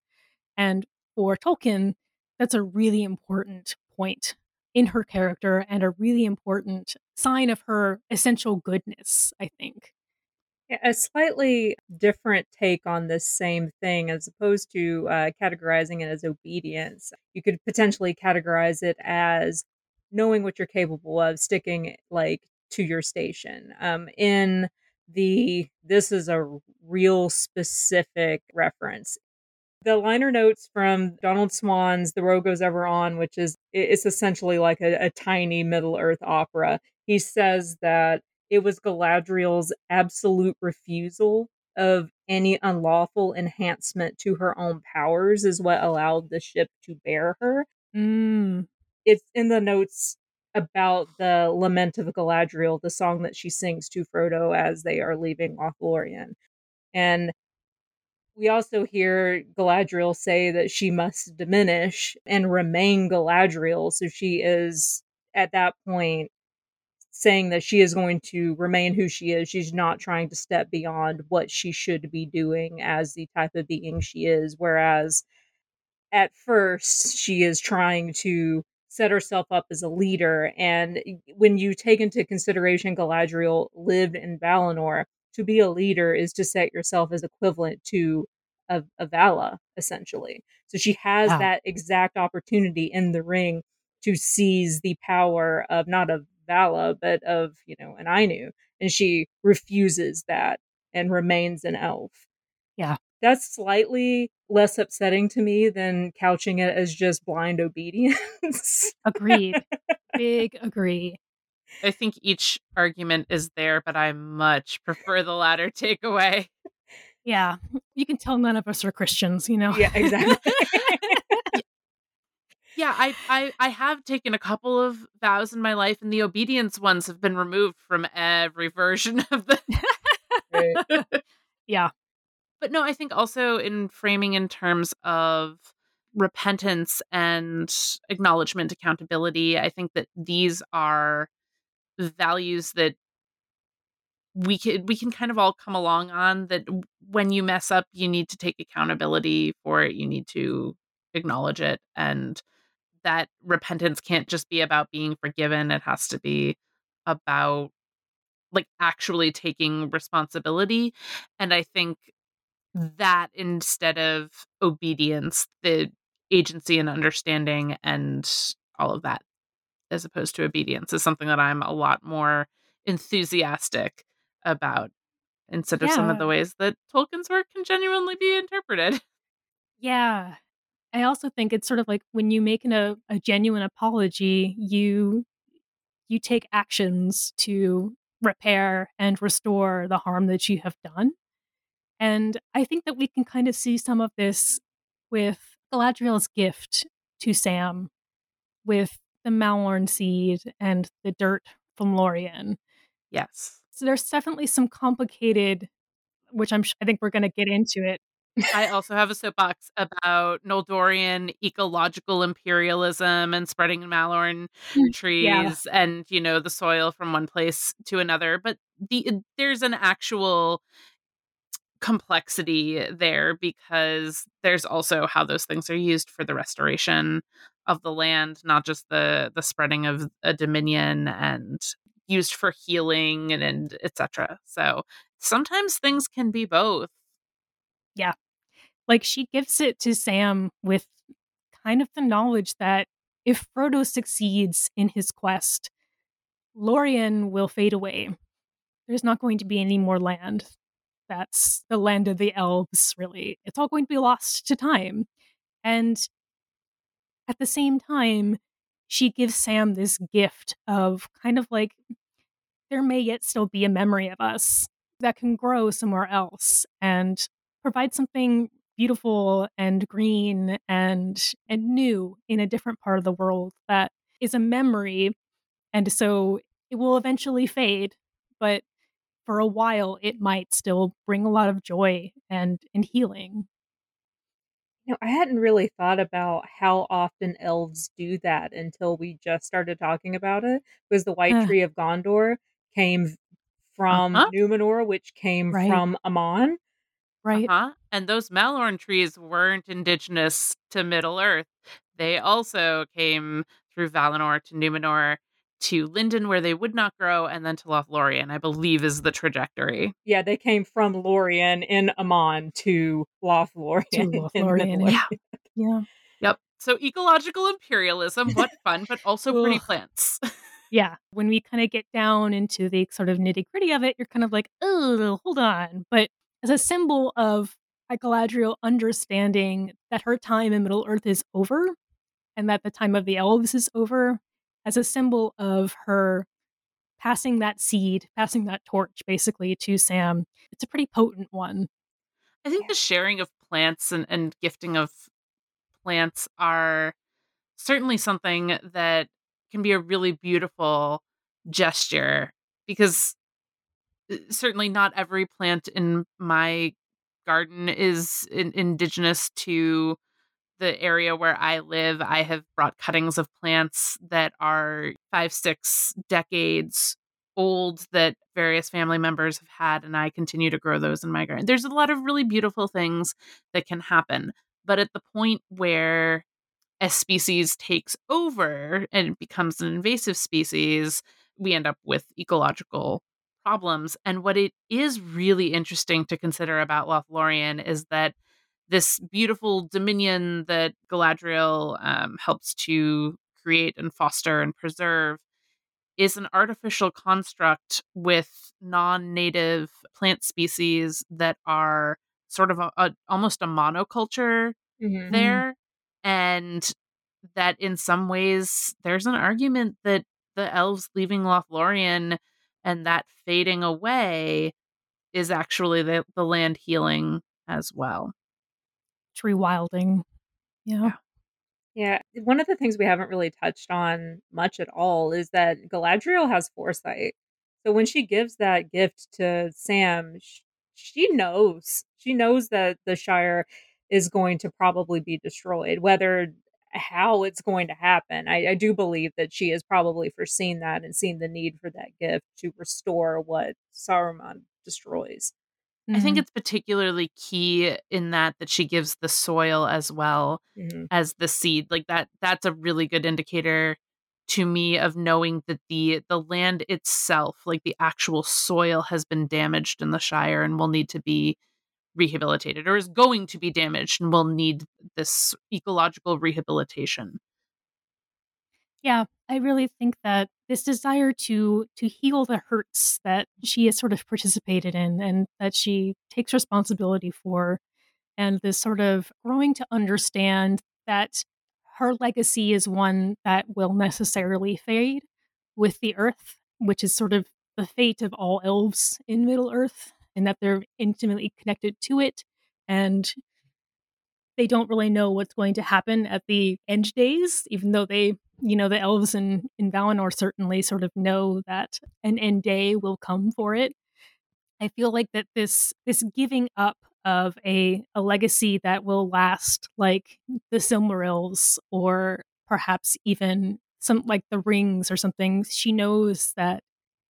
And for Tolkien, that's a really important point in her character and a really important sign of her essential goodness, I think. A slightly different take on this same thing, as opposed to uh, categorizing it as obedience. You could potentially categorize it as knowing what you're capable of, sticking like to your station. Um, in the this is a real specific reference. The liner notes from Donald Swann's The Road Goes Ever On, which is it's essentially like a, a tiny Middle Earth opera. He says that it was Galadriel's absolute refusal of any unlawful enhancement to her own powers is what allowed the ship to bear her. Mm. It's in the notes about the Lament of Galadriel, the song that she sings to Frodo as they are leaving Lothlorien. And we also hear Galadriel say that she must diminish and remain Galadriel. So she is at that point saying that she is going to remain who she is. She's not trying to step beyond what she should be doing as the type of being she is. Whereas at first, she is trying to set herself up as a leader. And when you take into consideration Galadriel lived in Valinor, to be a leader is to set yourself as equivalent to a, a Vala, essentially. So she has wow. that exact opportunity in the ring to seize the power of not of Vala, but of, you know, an Ainu. And she refuses that and remains an elf. Yeah. That's slightly less upsetting to me than couching it as just blind obedience. Agreed. (laughs) Big agree. I think each argument is there, but I much prefer the latter takeaway. Yeah, you can tell none of us are Christians, you know. Yeah, exactly. (laughs) (laughs) yeah, I, I I have taken a couple of vows in my life, and the obedience ones have been removed from every version of the. Right. yeah, but no, I think also in framing in terms of repentance and acknowledgement, accountability, I think that these are values that we can we can kind of all come along on that when you mess up you need to take accountability for it you need to acknowledge it and that repentance can't just be about being forgiven it has to be about like actually taking responsibility and i think that instead of obedience the agency and understanding and all of that as opposed to obedience is something that i'm a lot more enthusiastic about instead of some of the ways that Tolkien's work can genuinely be interpreted. (laughs) yeah. I also think it's sort of like when you make an, a a genuine apology, you you take actions to repair and restore the harm that you have done. And I think that we can kind of see some of this with Galadriel's gift to Sam with the Mallorn seed and the dirt from Lorien. Yes. So there's definitely some complicated, which I'm I think we're going to get into it. I (laughs) also have a soapbox about Noldorian ecological imperialism and spreading Mallorn mm, trees and you know the soil from one place to another but the there's an actual complexity there because there's also how those things are used for the restoration of the land not just the the spreading of a dominion and used for healing and, and etc so sometimes things can be both Yeah. Like she gives it to Sam with kind of the knowledge that if Frodo succeeds in his quest, Lorien will fade away. There's not going to be any more land. That's the land of the elves, really. It's all going to be lost to time. And at the same time, she gives Sam this gift of kind of like there may yet still be a memory of us that can grow somewhere else and provide something beautiful and green and and new in a different part of the world that is a memory and so it will eventually fade but for a while it might still bring a lot of joy and and healing You know, I hadn't really thought about how often elves do that until we just started talking about it. Because the White Uh. Tree of Gondor came from Uh-huh. Numenor, which came Right. from Aman. right uh-huh. and those Mallorn trees weren't indigenous to Middle Earth they also came through Valinor to Numenor to Lindon where they would not grow and then to Lothlorien I believe is the trajectory Yeah, they came from Lorien in Aman to Lothlorien. (laughs) To Lothlorien, yeah yeah Yep. So ecological imperialism, what fun, but also pretty plants. (laughs) yeah when we kind of get down into the sort of nitty gritty of it you're kind of like oh hold on but as a symbol of Galadriel understanding that her time in Middle Earth is over and that the time of the elves is over, as a symbol of her passing that seed, passing that torch basically to Sam, it's a pretty potent one. I think the sharing of plants and, and gifting of plants are certainly something that can be a really beautiful gesture because uh, certainly not every plant in my garden is in, indigenous to the area where I live. I have brought cuttings of plants that are five, six decades old that various family members have had, and I continue to grow those in my garden. There's a lot of really beautiful things that can happen. But at the point where a species takes over and becomes an invasive species, we end up with ecological problems. And what it is really interesting to consider about Lothlorien is that this beautiful dominion that Galadriel um, helps to create and foster and preserve is an artificial construct with non-native plant species that are sort of a, a almost a monoculture Mhm. there and that in some ways there's an argument that the elves leaving Lothlorien and that fading away is actually the, the land healing as well. Rewilding. Yeah. Yeah. One of the things we haven't really touched on much at all is that Galadriel has foresight. So when she gives that gift to Sam, she knows. She knows that the Shire is going to probably be destroyed. Whether how it's going to happen, I, I do believe that she has probably foreseen that and seen the need for that gift to restore what Saruman destroys. I think mm-hmm. it's particularly key in that that she gives the soil as well mm-hmm. as the seed. Like that that's a really good indicator to me of knowing that the the land itself, like the actual soil has been damaged in the Shire and will need to be rehabilitated or is going to be damaged and will need this ecological rehabilitation. Yeah, I really think that this desire to to heal the hurts that she has sort of participated in and that she takes responsibility for and this sort of growing to understand that her legacy is one that will necessarily fade with the earth, which is sort of the fate of all elves in Middle Earth, and that they're intimately connected to it. And they don't really know what's going to happen at the end days, even though they, you know, the elves in, in Valinor certainly sort of know that an end day will come for it. I feel like that this this giving up of a, a legacy that will last like the Silmarils or perhaps even some like the rings or something. She knows that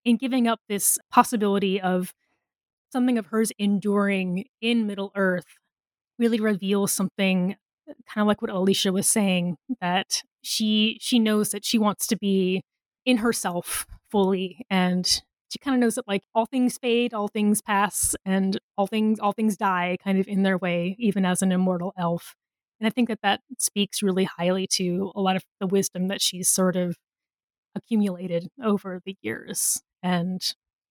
in giving up this possibility of something of hers enduring in Middle Earth really reveals something uh, kind of like what Alicia was saying that she she knows that she wants to be in herself fully and she kind of knows that like all things fade, all things pass, and all things all things die, kind of in their way, even as an immortal elf. And I think that that speaks really highly to a lot of the wisdom that she's sort of accumulated over the years, and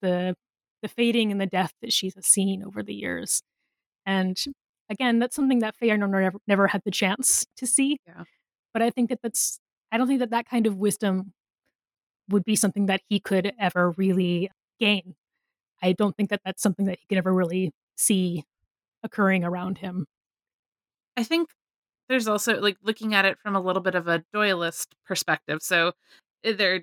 the the fading and the death that she's seen over the years. And again, that's something that Feanor never, never had the chance to see. Yeah. But I think that that's I don't think that that kind of wisdom would be something that he could ever really gain. I don't think that that's something that he could ever really see occurring around him. I think there's also like looking at it from a little bit of a Doyleist perspective. So eh, there are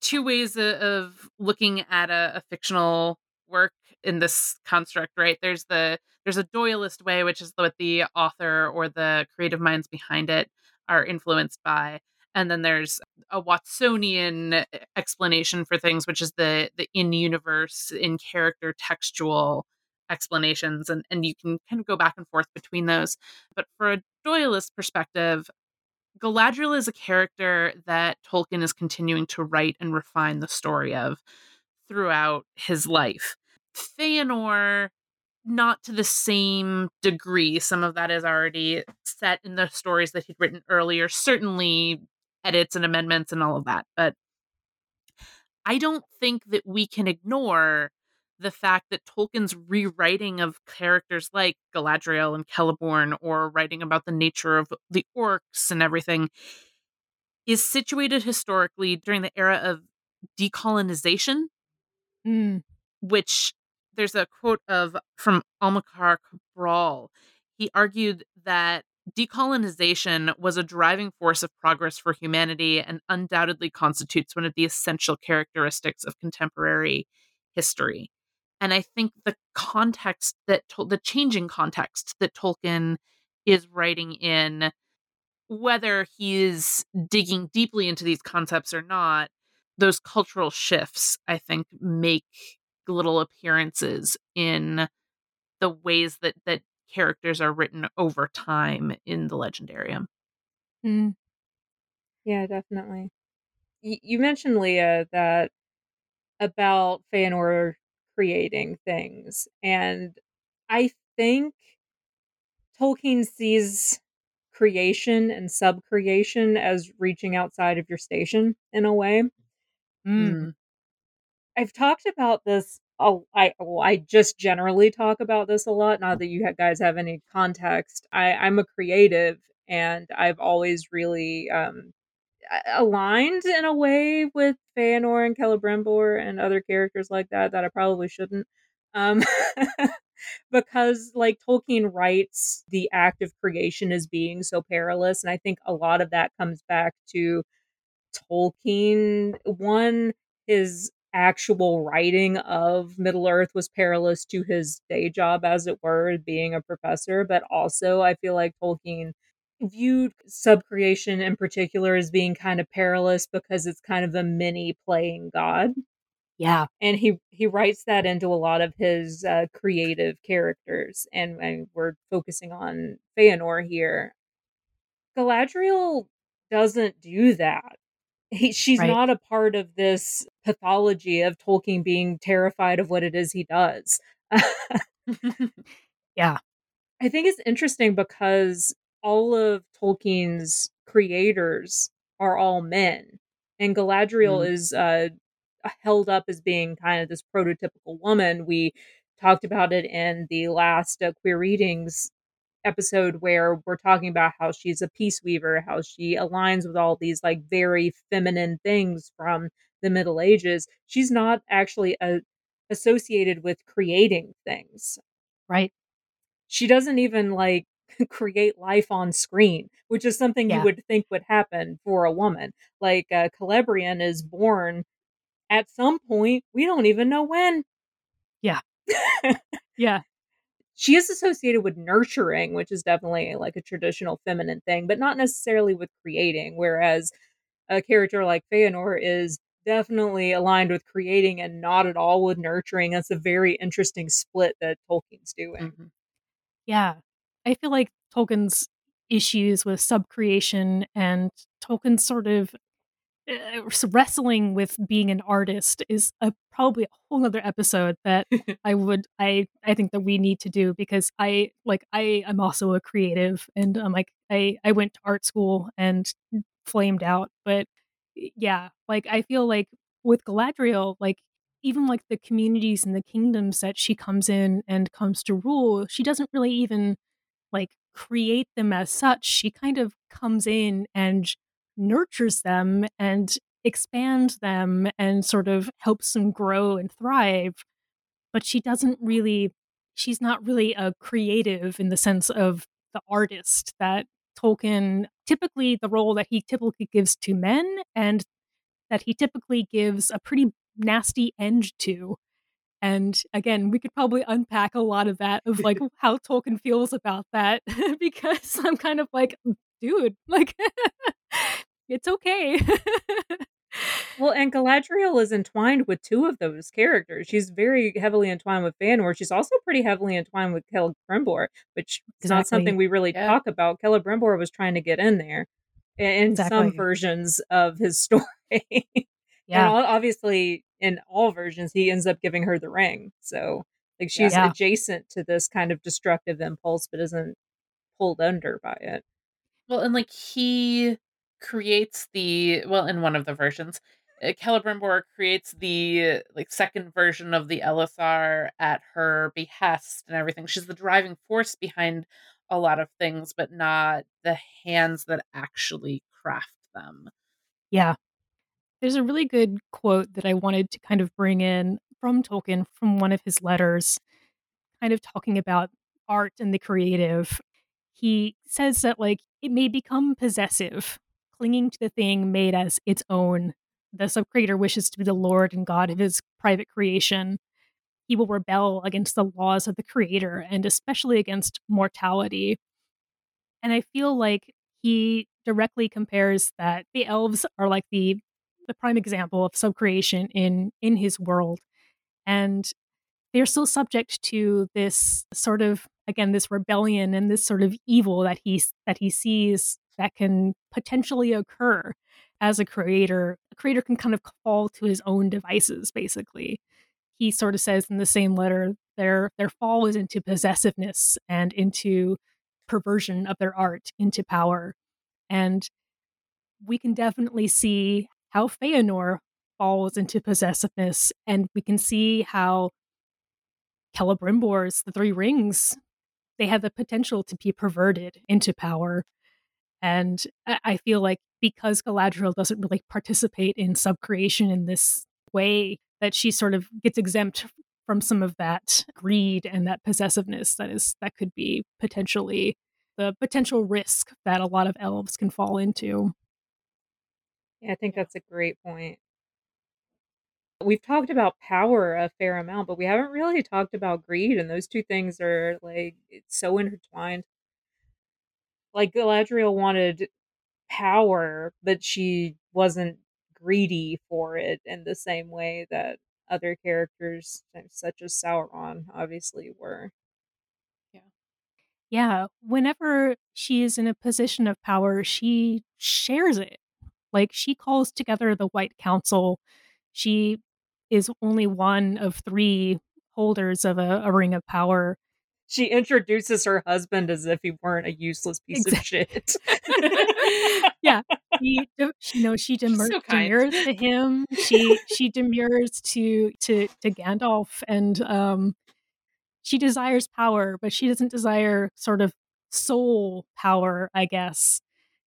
two ways of looking at a, a fictional work in this construct, right? There's the there's a Doyleist way, which is what the author or the creative minds behind it are influenced by and then there's a Watsonian eh, explanation for things, which is the the in universe, in character, textual explanations, and and you can kind of go back and forth between those. But for a Doyleist perspective, Galadriel is a character that Tolkien is continuing to write and refine the story of throughout his life. Feanor not to the same degree. Some of that is already set in the stories that he'd written earlier. Certainly, edits and amendments and all of that. But I don't think that we can ignore the fact that Tolkien's rewriting of characters like Galadriel and Celeborn, or writing about the nature of the orcs and everything, is situated historically during the era of decolonization, mm. which there's a quote of from Amilcar Cabral. He argued that decolonization was a driving force of progress for humanity and undoubtedly constitutes one of the essential characteristics of contemporary history. And I think the context that the changing context that Tolkien is writing in, whether he's digging deeply into these concepts or not, those cultural shifts, I think, make little appearances in the ways that that characters are written over time in the legendarium. Mm. Yeah, definitely. Y- you mentioned Leah that about Feanor creating things, and I think Tolkien sees creation and sub-creation as reaching outside of your station in a way. Mm. I've talked about this oh, I well, I just generally talk about this a lot. Not that you guys have any context. I, I'm a creative, and I've always really um, aligned in a way with Feanor and Celebrimbor and other characters like that that I probably shouldn't. Um, (laughs) because like Tolkien writes the act of creation as being so perilous. And I think a lot of that comes back to Tolkien. One, his actual writing of Middle Earth was perilous to his day job, as it were, being a professor. But also, I feel like Tolkien viewed subcreation in particular as being kind of perilous because it's kind of a mini playing God. Yeah. And he he writes that into a lot of his uh, creative characters and, and we're focusing on Feanor here. Galadriel doesn't do that. He, she's right. not a part of this pathology of Tolkien being terrified of what it is he does. (laughs) (laughs) yeah. I think it's interesting because all of Tolkien's creators are all men. And Galadriel mm. is uh, held up as being kind of this prototypical woman. We talked about it in the last uh, queer readings episode where we're talking about how she's a peace weaver, how she aligns with all these like very feminine things from the Middle Ages. She's not actually a, uh, associated with creating things. Right. She doesn't even like (laughs) create life on screen, which is something yeah. you would think would happen for a woman. Like uh, Celebrian is born at some point, we don't even know when. Yeah. (laughs) yeah. She is associated with nurturing, which is definitely like a traditional feminine thing, but not necessarily with creating. Whereas a character like Feanor is definitely aligned with creating and not at all with nurturing. That's a very interesting split that Tolkien's doing. Mm-hmm. Yeah. I feel like Tolkien's issues with subcreation and Tolkien's sort of uh, wrestling with being an artist is a, probably a whole other episode that (laughs) I would I I think that we need to do because I like I am also a creative and I'm like I I went to art school and flamed out but yeah like I feel like with Galadriel like even like the communities and the kingdoms that she comes in and comes to rule she doesn't really even like create them as such. She kind of comes in and nurtures them and expands them and sort of helps them grow and thrive. But she doesn't really, she's not really a creative in the sense of the artist that Tolkien typically the role that he typically gives to men and that he typically gives a pretty nasty end to. And again, we could probably unpack a lot of that of like (laughs) how Tolkien feels about that (laughs) because I'm kind of like, dude, like (laughs) it's okay. (laughs) well, and Galadriel is entwined with two of those characters. She's very heavily entwined with Feanor. She's also pretty heavily entwined with Celebrimbor, which is exactly. not something we really yeah. talk about. Celebrimbor was trying to get in there in exactly. some versions of his (laughs) story. yeah. And obviously, in all versions, he ends up giving her the ring. So, like, she's yeah. adjacent to this kind of destructive impulse, but isn't pulled under by it. Well, and like he creates the well in one of the versions uh, Celebrimbor creates the like second version of the Elessar at her behest and everything. She's the driving force behind a lot of things, but not the hands that actually craft them. Yeah. There's a really good quote that I wanted to kind of bring in from Tolkien from one of his letters, kind of talking about art and the creative. He says that like it may become possessive clinging to the thing made as its own. The subcreator wishes to be the lord and god of his private creation. He will rebel against the laws of the creator and especially against mortality. And I feel like he directly compares that the elves are like the the prime example of subcreation in in his world. And they're still subject to this sort of again this rebellion and this sort of evil that he that he sees that can potentially occur as a creator. A creator can kind of fall to his own devices, basically. He sort of says in the same letter, their their fall is into possessiveness and into perversion of their art, into power. And we can definitely see how Feanor falls into possessiveness, and we can see how Celebrimbor's The Three Rings, they have the potential to be perverted into power. And I feel like because Galadriel doesn't really participate in subcreation in this way, that she sort of gets exempt from some of that greed and that possessiveness that is that could be potentially the potential risk that a lot of elves can fall into. Yeah, I think that's a great point. We've talked about power a fair amount, but we haven't really talked about greed, and those two things are like it's so intertwined. Like Galadriel wanted power, but she wasn't greedy for it in the same way that other characters such as Sauron obviously were. Yeah. Yeah, whenever she is in a position of power, she shares it. Like she calls together the White Council. She is only one of three holders of a, a ring of power. She introduces her husband as if he weren't a useless piece exactly. of shit. (laughs) yeah, she, you know, she (laughs) demur- so demurs to him. She she demurs to to to Gandalf, and um, she desires power, but she doesn't desire sort of sole power, I guess,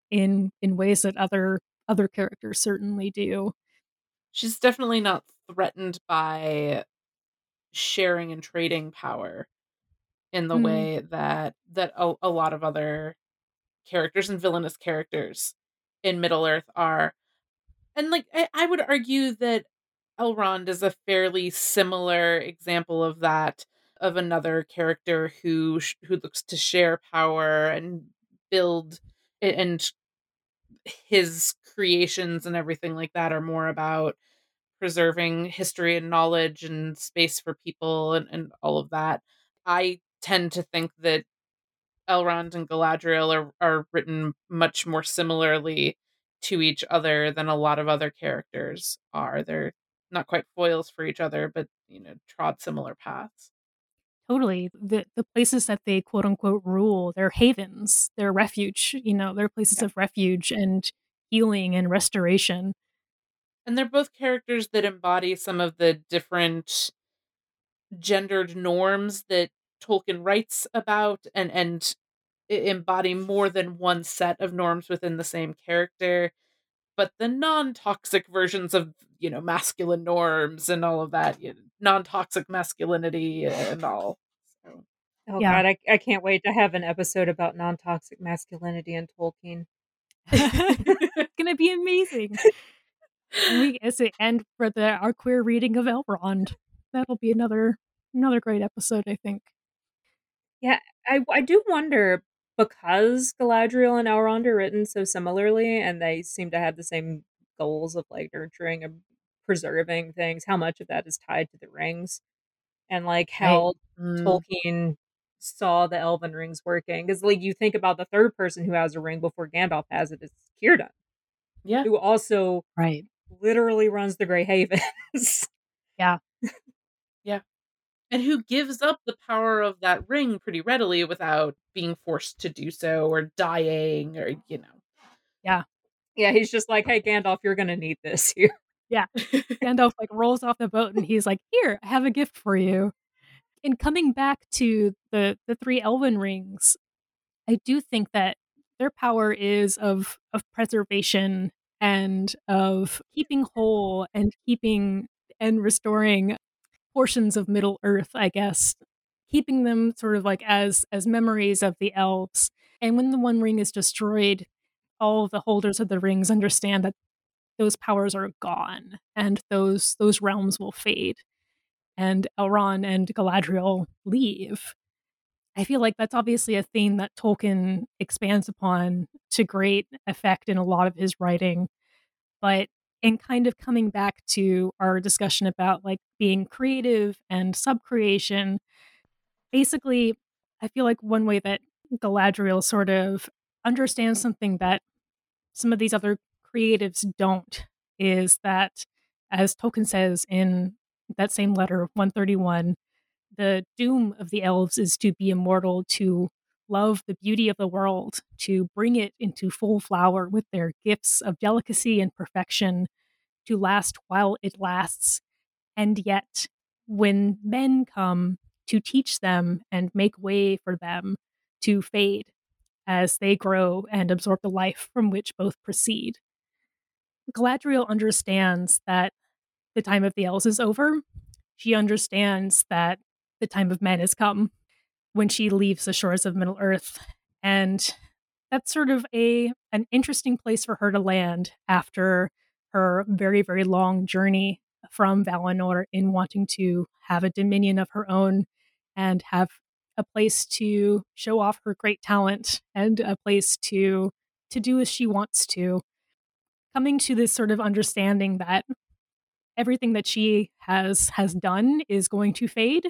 in in ways that other other characters certainly do. She's definitely not threatened by sharing and trading power in the mm. way that that a, a lot of other characters and villainous characters in Middle Earth are. And like I, I would argue that Elrond is a fairly similar example of that of another character who who looks to share power and build and his creations and everything like that are more about preserving history and knowledge and space for people and, and all of that. I tend to think that Elrond and Galadriel are, are written much more similarly to each other than a lot of other characters are. They're not quite foils for each other, but you know, trod similar paths. Totally. The the places that they quote unquote rule, they're havens, they're refuge, you know, they're places yeah. of refuge and healing and restoration. And they're both characters that embody some of the different gendered norms that Tolkien writes about and and embody more than one set of norms within the same character but the non-toxic versions of you know masculine norms and all of that you know, non-toxic masculinity and all so. oh yeah. god I, I can't wait to have an episode about non-toxic masculinity in tolkien (laughs) it's gonna be amazing we (laughs) as it end for the our queer reading of elrond that'll be another another great episode i think yeah i i do wonder because galadriel and elrond are written so similarly and they seem to have the same goals of like nurturing and preserving things how much of that is tied to the rings and like how mm. tolkien saw the elven rings working because like you think about the third person who has a ring before gandalf has it is círdan yeah who also right literally runs the Grey Havens. yeah. (laughs) yeah. And who gives up the power of that ring pretty readily without being forced to do so or dying or, you know. Yeah. Yeah, he's just like, hey, Gandalf, you're going to need this (laughs) here. Yeah. Gandalf like rolls off the boat and he's like, here, I have a gift for you. In coming back to the the three elven rings, I do think that their power is of of preservation and of keeping whole and keeping and restoring portions of Middle Earth, I guess, keeping them sort of like as as memories of the elves. And when the One Ring is destroyed, all the holders of the rings understand that those powers are gone and those those realms will fade. And Elrond and Galadriel leave. I feel like that's obviously a theme that Tolkien expands upon to great effect in a lot of his writing. But in kind of coming back to our discussion about like being creative and subcreation, basically, I feel like one way that Galadriel sort of understands something that some of these other creatives don't is that, as Tolkien says in that same letter, 131, the doom of the elves is to be immortal, to love the beauty of the world, to bring it into full flower with their gifts of delicacy and perfection, to last while it lasts. And yet, when men come to teach them and make way for them to fade as they grow and absorb the life from which both proceed. Galadriel understands that the time of the elves is over she understands that the time of men has come when she leaves the shores of Middle Earth. And that's sort of a an interesting place for her to land after her very, very long journey from Valinor in wanting to have a dominion of her own and have a place to show off her great talent and a place to to do as she wants to coming to this sort of understanding that everything that she has has done is going to fade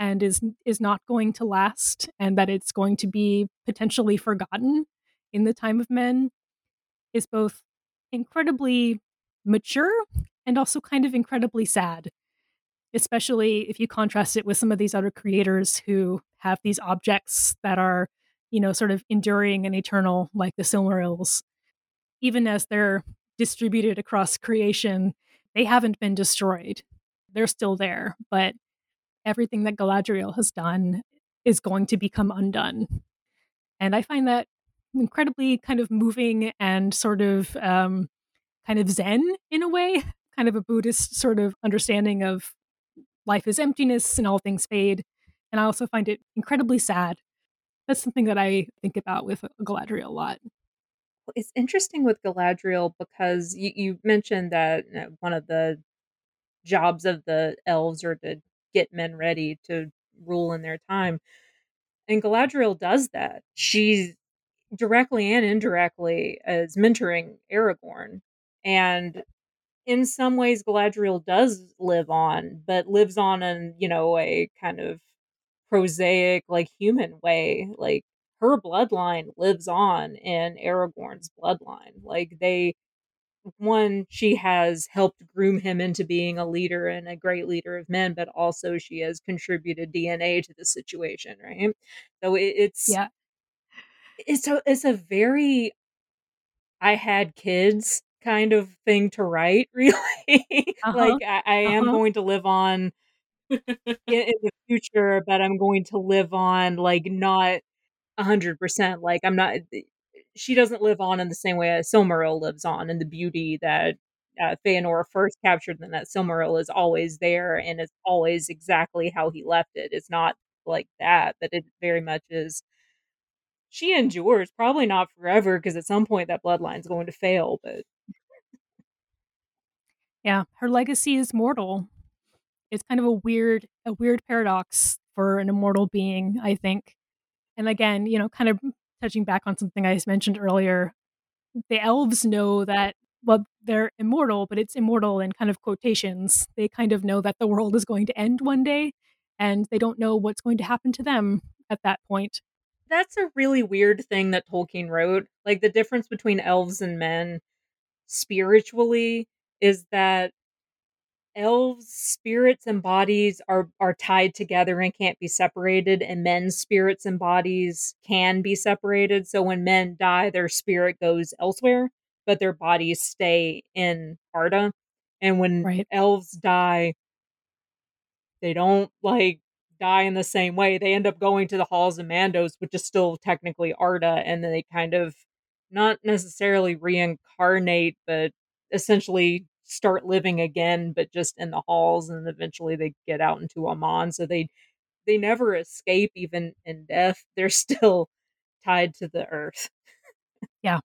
and is is not going to last and that it's going to be potentially forgotten in the time of men is both incredibly mature and also kind of incredibly sad especially if you contrast it with some of these other creators who have these objects that are you know sort of enduring and eternal like the silmarils. Even as they're distributed across creation they haven't been destroyed. They're still there but everything that galadriel has done is going to become undone. And i find that incredibly kind of moving and sort of um, kind of zen in a way (laughs) kind of a buddhist sort of understanding of life is emptiness and all things fade. And i also find it incredibly sad. That's something that i think about with galadriel a lot. It's interesting with galadriel because you, you mentioned that know, one of the jobs of the elves are to get men ready to rule in their time and galadriel does that she's directly and indirectly as mentoring Aragorn. And in some ways Galadriel does live on, but lives on in, you know, a kind of prosaic, like human way. Like her bloodline lives on in Aragorn's bloodline. Like they one, she has helped groom him into being a leader and a great leader of men, but also she has contributed DNA to the situation, right? So it, it's yeah it's a it's a very I had kids kind of thing to write, (laughs) really. uh-huh. like I, I am uh-huh. going to live on in, in, the future, but I'm going to live on like not a hundred percent. Like I'm not. She doesn't live on in the same way as Silmaril lives on, and the beauty that uh, Feanor first captured, and that Silmaril is always there and is always exactly how he left it. It's not like that, but it very much is. She endures probably not forever because at some point that bloodline's going to fail but yeah her legacy is mortal. It's kind of a weird a weird paradox for an immortal being i think. And again you know kind of touching back on something i mentioned earlier the elves know that well they're immortal but it's immortal in kind of quotations they kind of know that the world is going to end one day and they don't know what's going to happen to them at that point that's a really weird thing that Tolkien wrote. Like the difference between elves and men spiritually is that elves spirits and bodies are are tied together and can't be separated and men's spirits and bodies can be separated so when men die their spirit goes elsewhere but their bodies stay in Arda and when right. elves die they don't like die in the same way. They end up going to the halls of Mandos, which is still technically Arda, and then they kind of not necessarily reincarnate, but essentially start living again, but just in the halls, and eventually they get out into Aman. So they they never escape, even in death. They're (laughs) still tied to the earth. Yeah.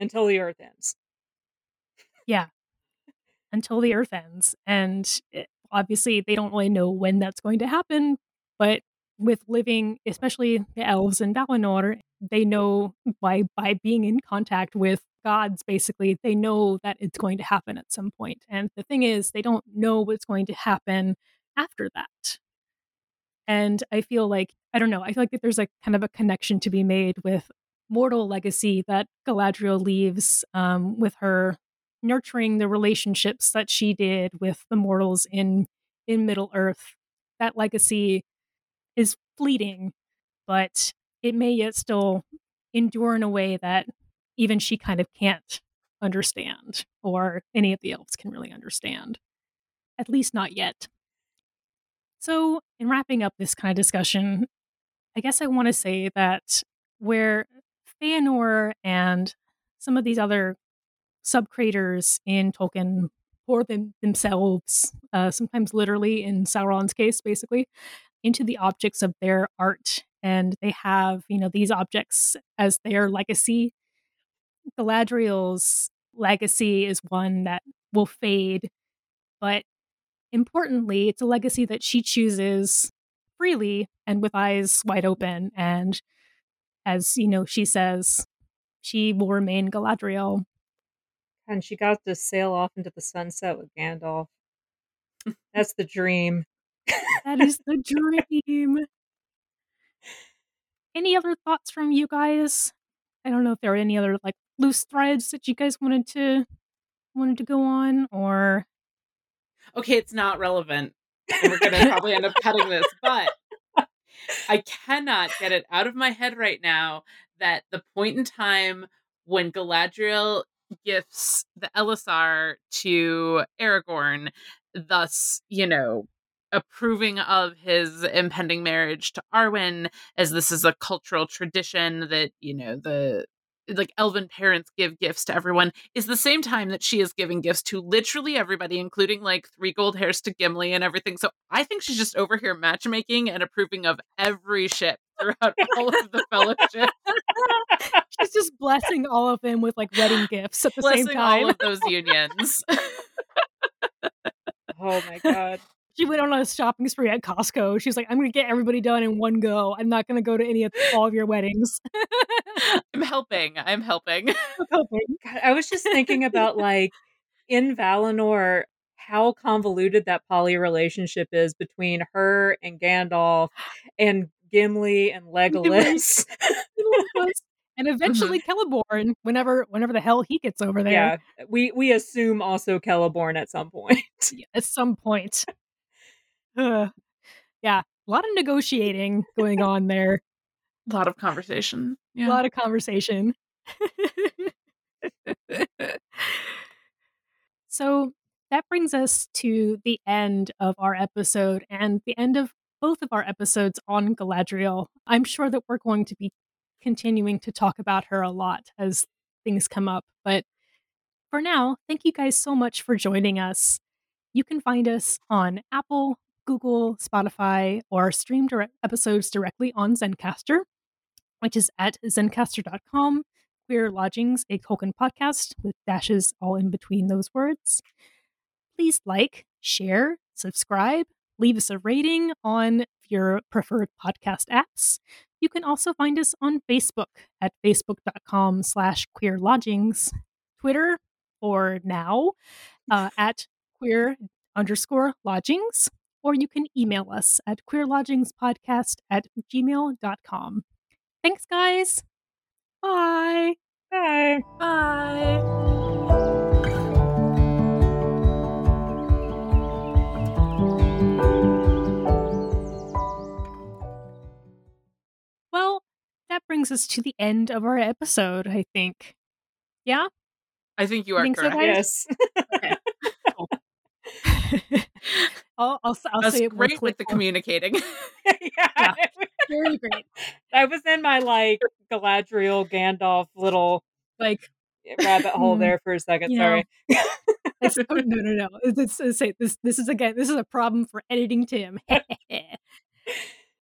Until the earth ends. Yeah. Until the earth ends. And it, obviously they don't really know when that's going to happen, but with living, especially the elves in Valinor, they know by by being in contact with gods basically they know that it's going to happen at some point and the thing is they don't know what's going to happen after that and i feel like i don't know i feel like there's like kind of a connection to be made with mortal legacy that galadriel leaves um, with her nurturing the relationships that she did with the mortals in in Middle Earth. That legacy is fleeting, but it may yet still endure in a way that even she kind of can't understand, or any of the elves can really understand. At least not yet. So, in wrapping up this kind of discussion, I guess I want to say that where Feanor and some of these other sub creators in Tolkien pour them themselves, uh, sometimes literally in Sauron's case, basically, into the objects of their art. And they have, you know, these objects as their legacy. Galadriel's legacy is one that will fade, but importantly, it's a legacy that she chooses freely and with eyes wide open. And as you know, she says, she will remain Galadriel. And she got to sail off into the sunset with Gandalf. (laughs) That's the dream. that is the (laughs) dream. Any other thoughts from you guys? I don't know if there are any other like loose threads that you guys wanted to wanted to go on or okay, it's not relevant. We're gonna (laughs) probably end up cutting this, but I cannot get it out of my head right now that the point in time when Galadriel gifts the Elessar to Aragorn, thus, you know, approving of his impending marriage to Arwen, as this is a cultural tradition that, you know, the like elven parents give gifts to everyone is the same time that she is giving gifts to literally everybody including like three gold hairs to gimli and everything. So i think she's just over here matchmaking and approving of every ship (laughs) throughout all of the fellowship. (laughs) She's just blessing all of them with like wedding gifts at the blessing same time. all of those unions. (laughs) Oh my god she went on a shopping spree at Costco. She's like, I'm going to get everybody done in one go. I'm not going to go to any of all of your weddings. (laughs) I'm helping. I'm helping. I'm helping. God, I was just thinking about like in Valinor, how convoluted that poly relationship is between her and Gandalf and Gimli and (laughs) Legolas. and eventually mm-hmm. Celeborn, whenever whenever the hell he gets over there. Yeah, we we assume also Celeborn at some point. Yeah, at some point. Uh, yeah, a lot of negotiating going on there. A (laughs) lot of conversation. Yeah. A lot of conversation. (laughs) so that brings us to the end of our episode and the end of both of our episodes on Galadriel. I'm sure that we're going to be continuing to talk about her a lot as things come up. But for now, thank you guys so much for joining us. You can find us on Apple, Google, Spotify, or stream direct episodes directly on Zencastr, which is at zencastr.com. Queer Lodgings, a Tolkien podcast with dashes all in between those words. Please like, share, subscribe, leave us a rating on your preferred podcast apps. You can also find us on Facebook at facebook.com slash queer lodgings, Twitter, or now uh, at queer underscore lodgings, or you can email us at queerlodgingspodcast at gmail.com. Thanks, guys. Bye. Bye. Bye. Well, that brings us to the end of our episode, I think. Yeah? I think you are think correct. So, yes. okay. (laughs) (laughs) (laughs) I'll, I'll, I'll say it great with the (laughs) communicating. yeah, (laughs) yeah. (laughs) very great. I was in my like Galadriel Gandalf little like rabbit hole hmm, there for a second. Sorry. oh, no, no, no. It's, it's, it's, this this is again this is a problem for editing Tim.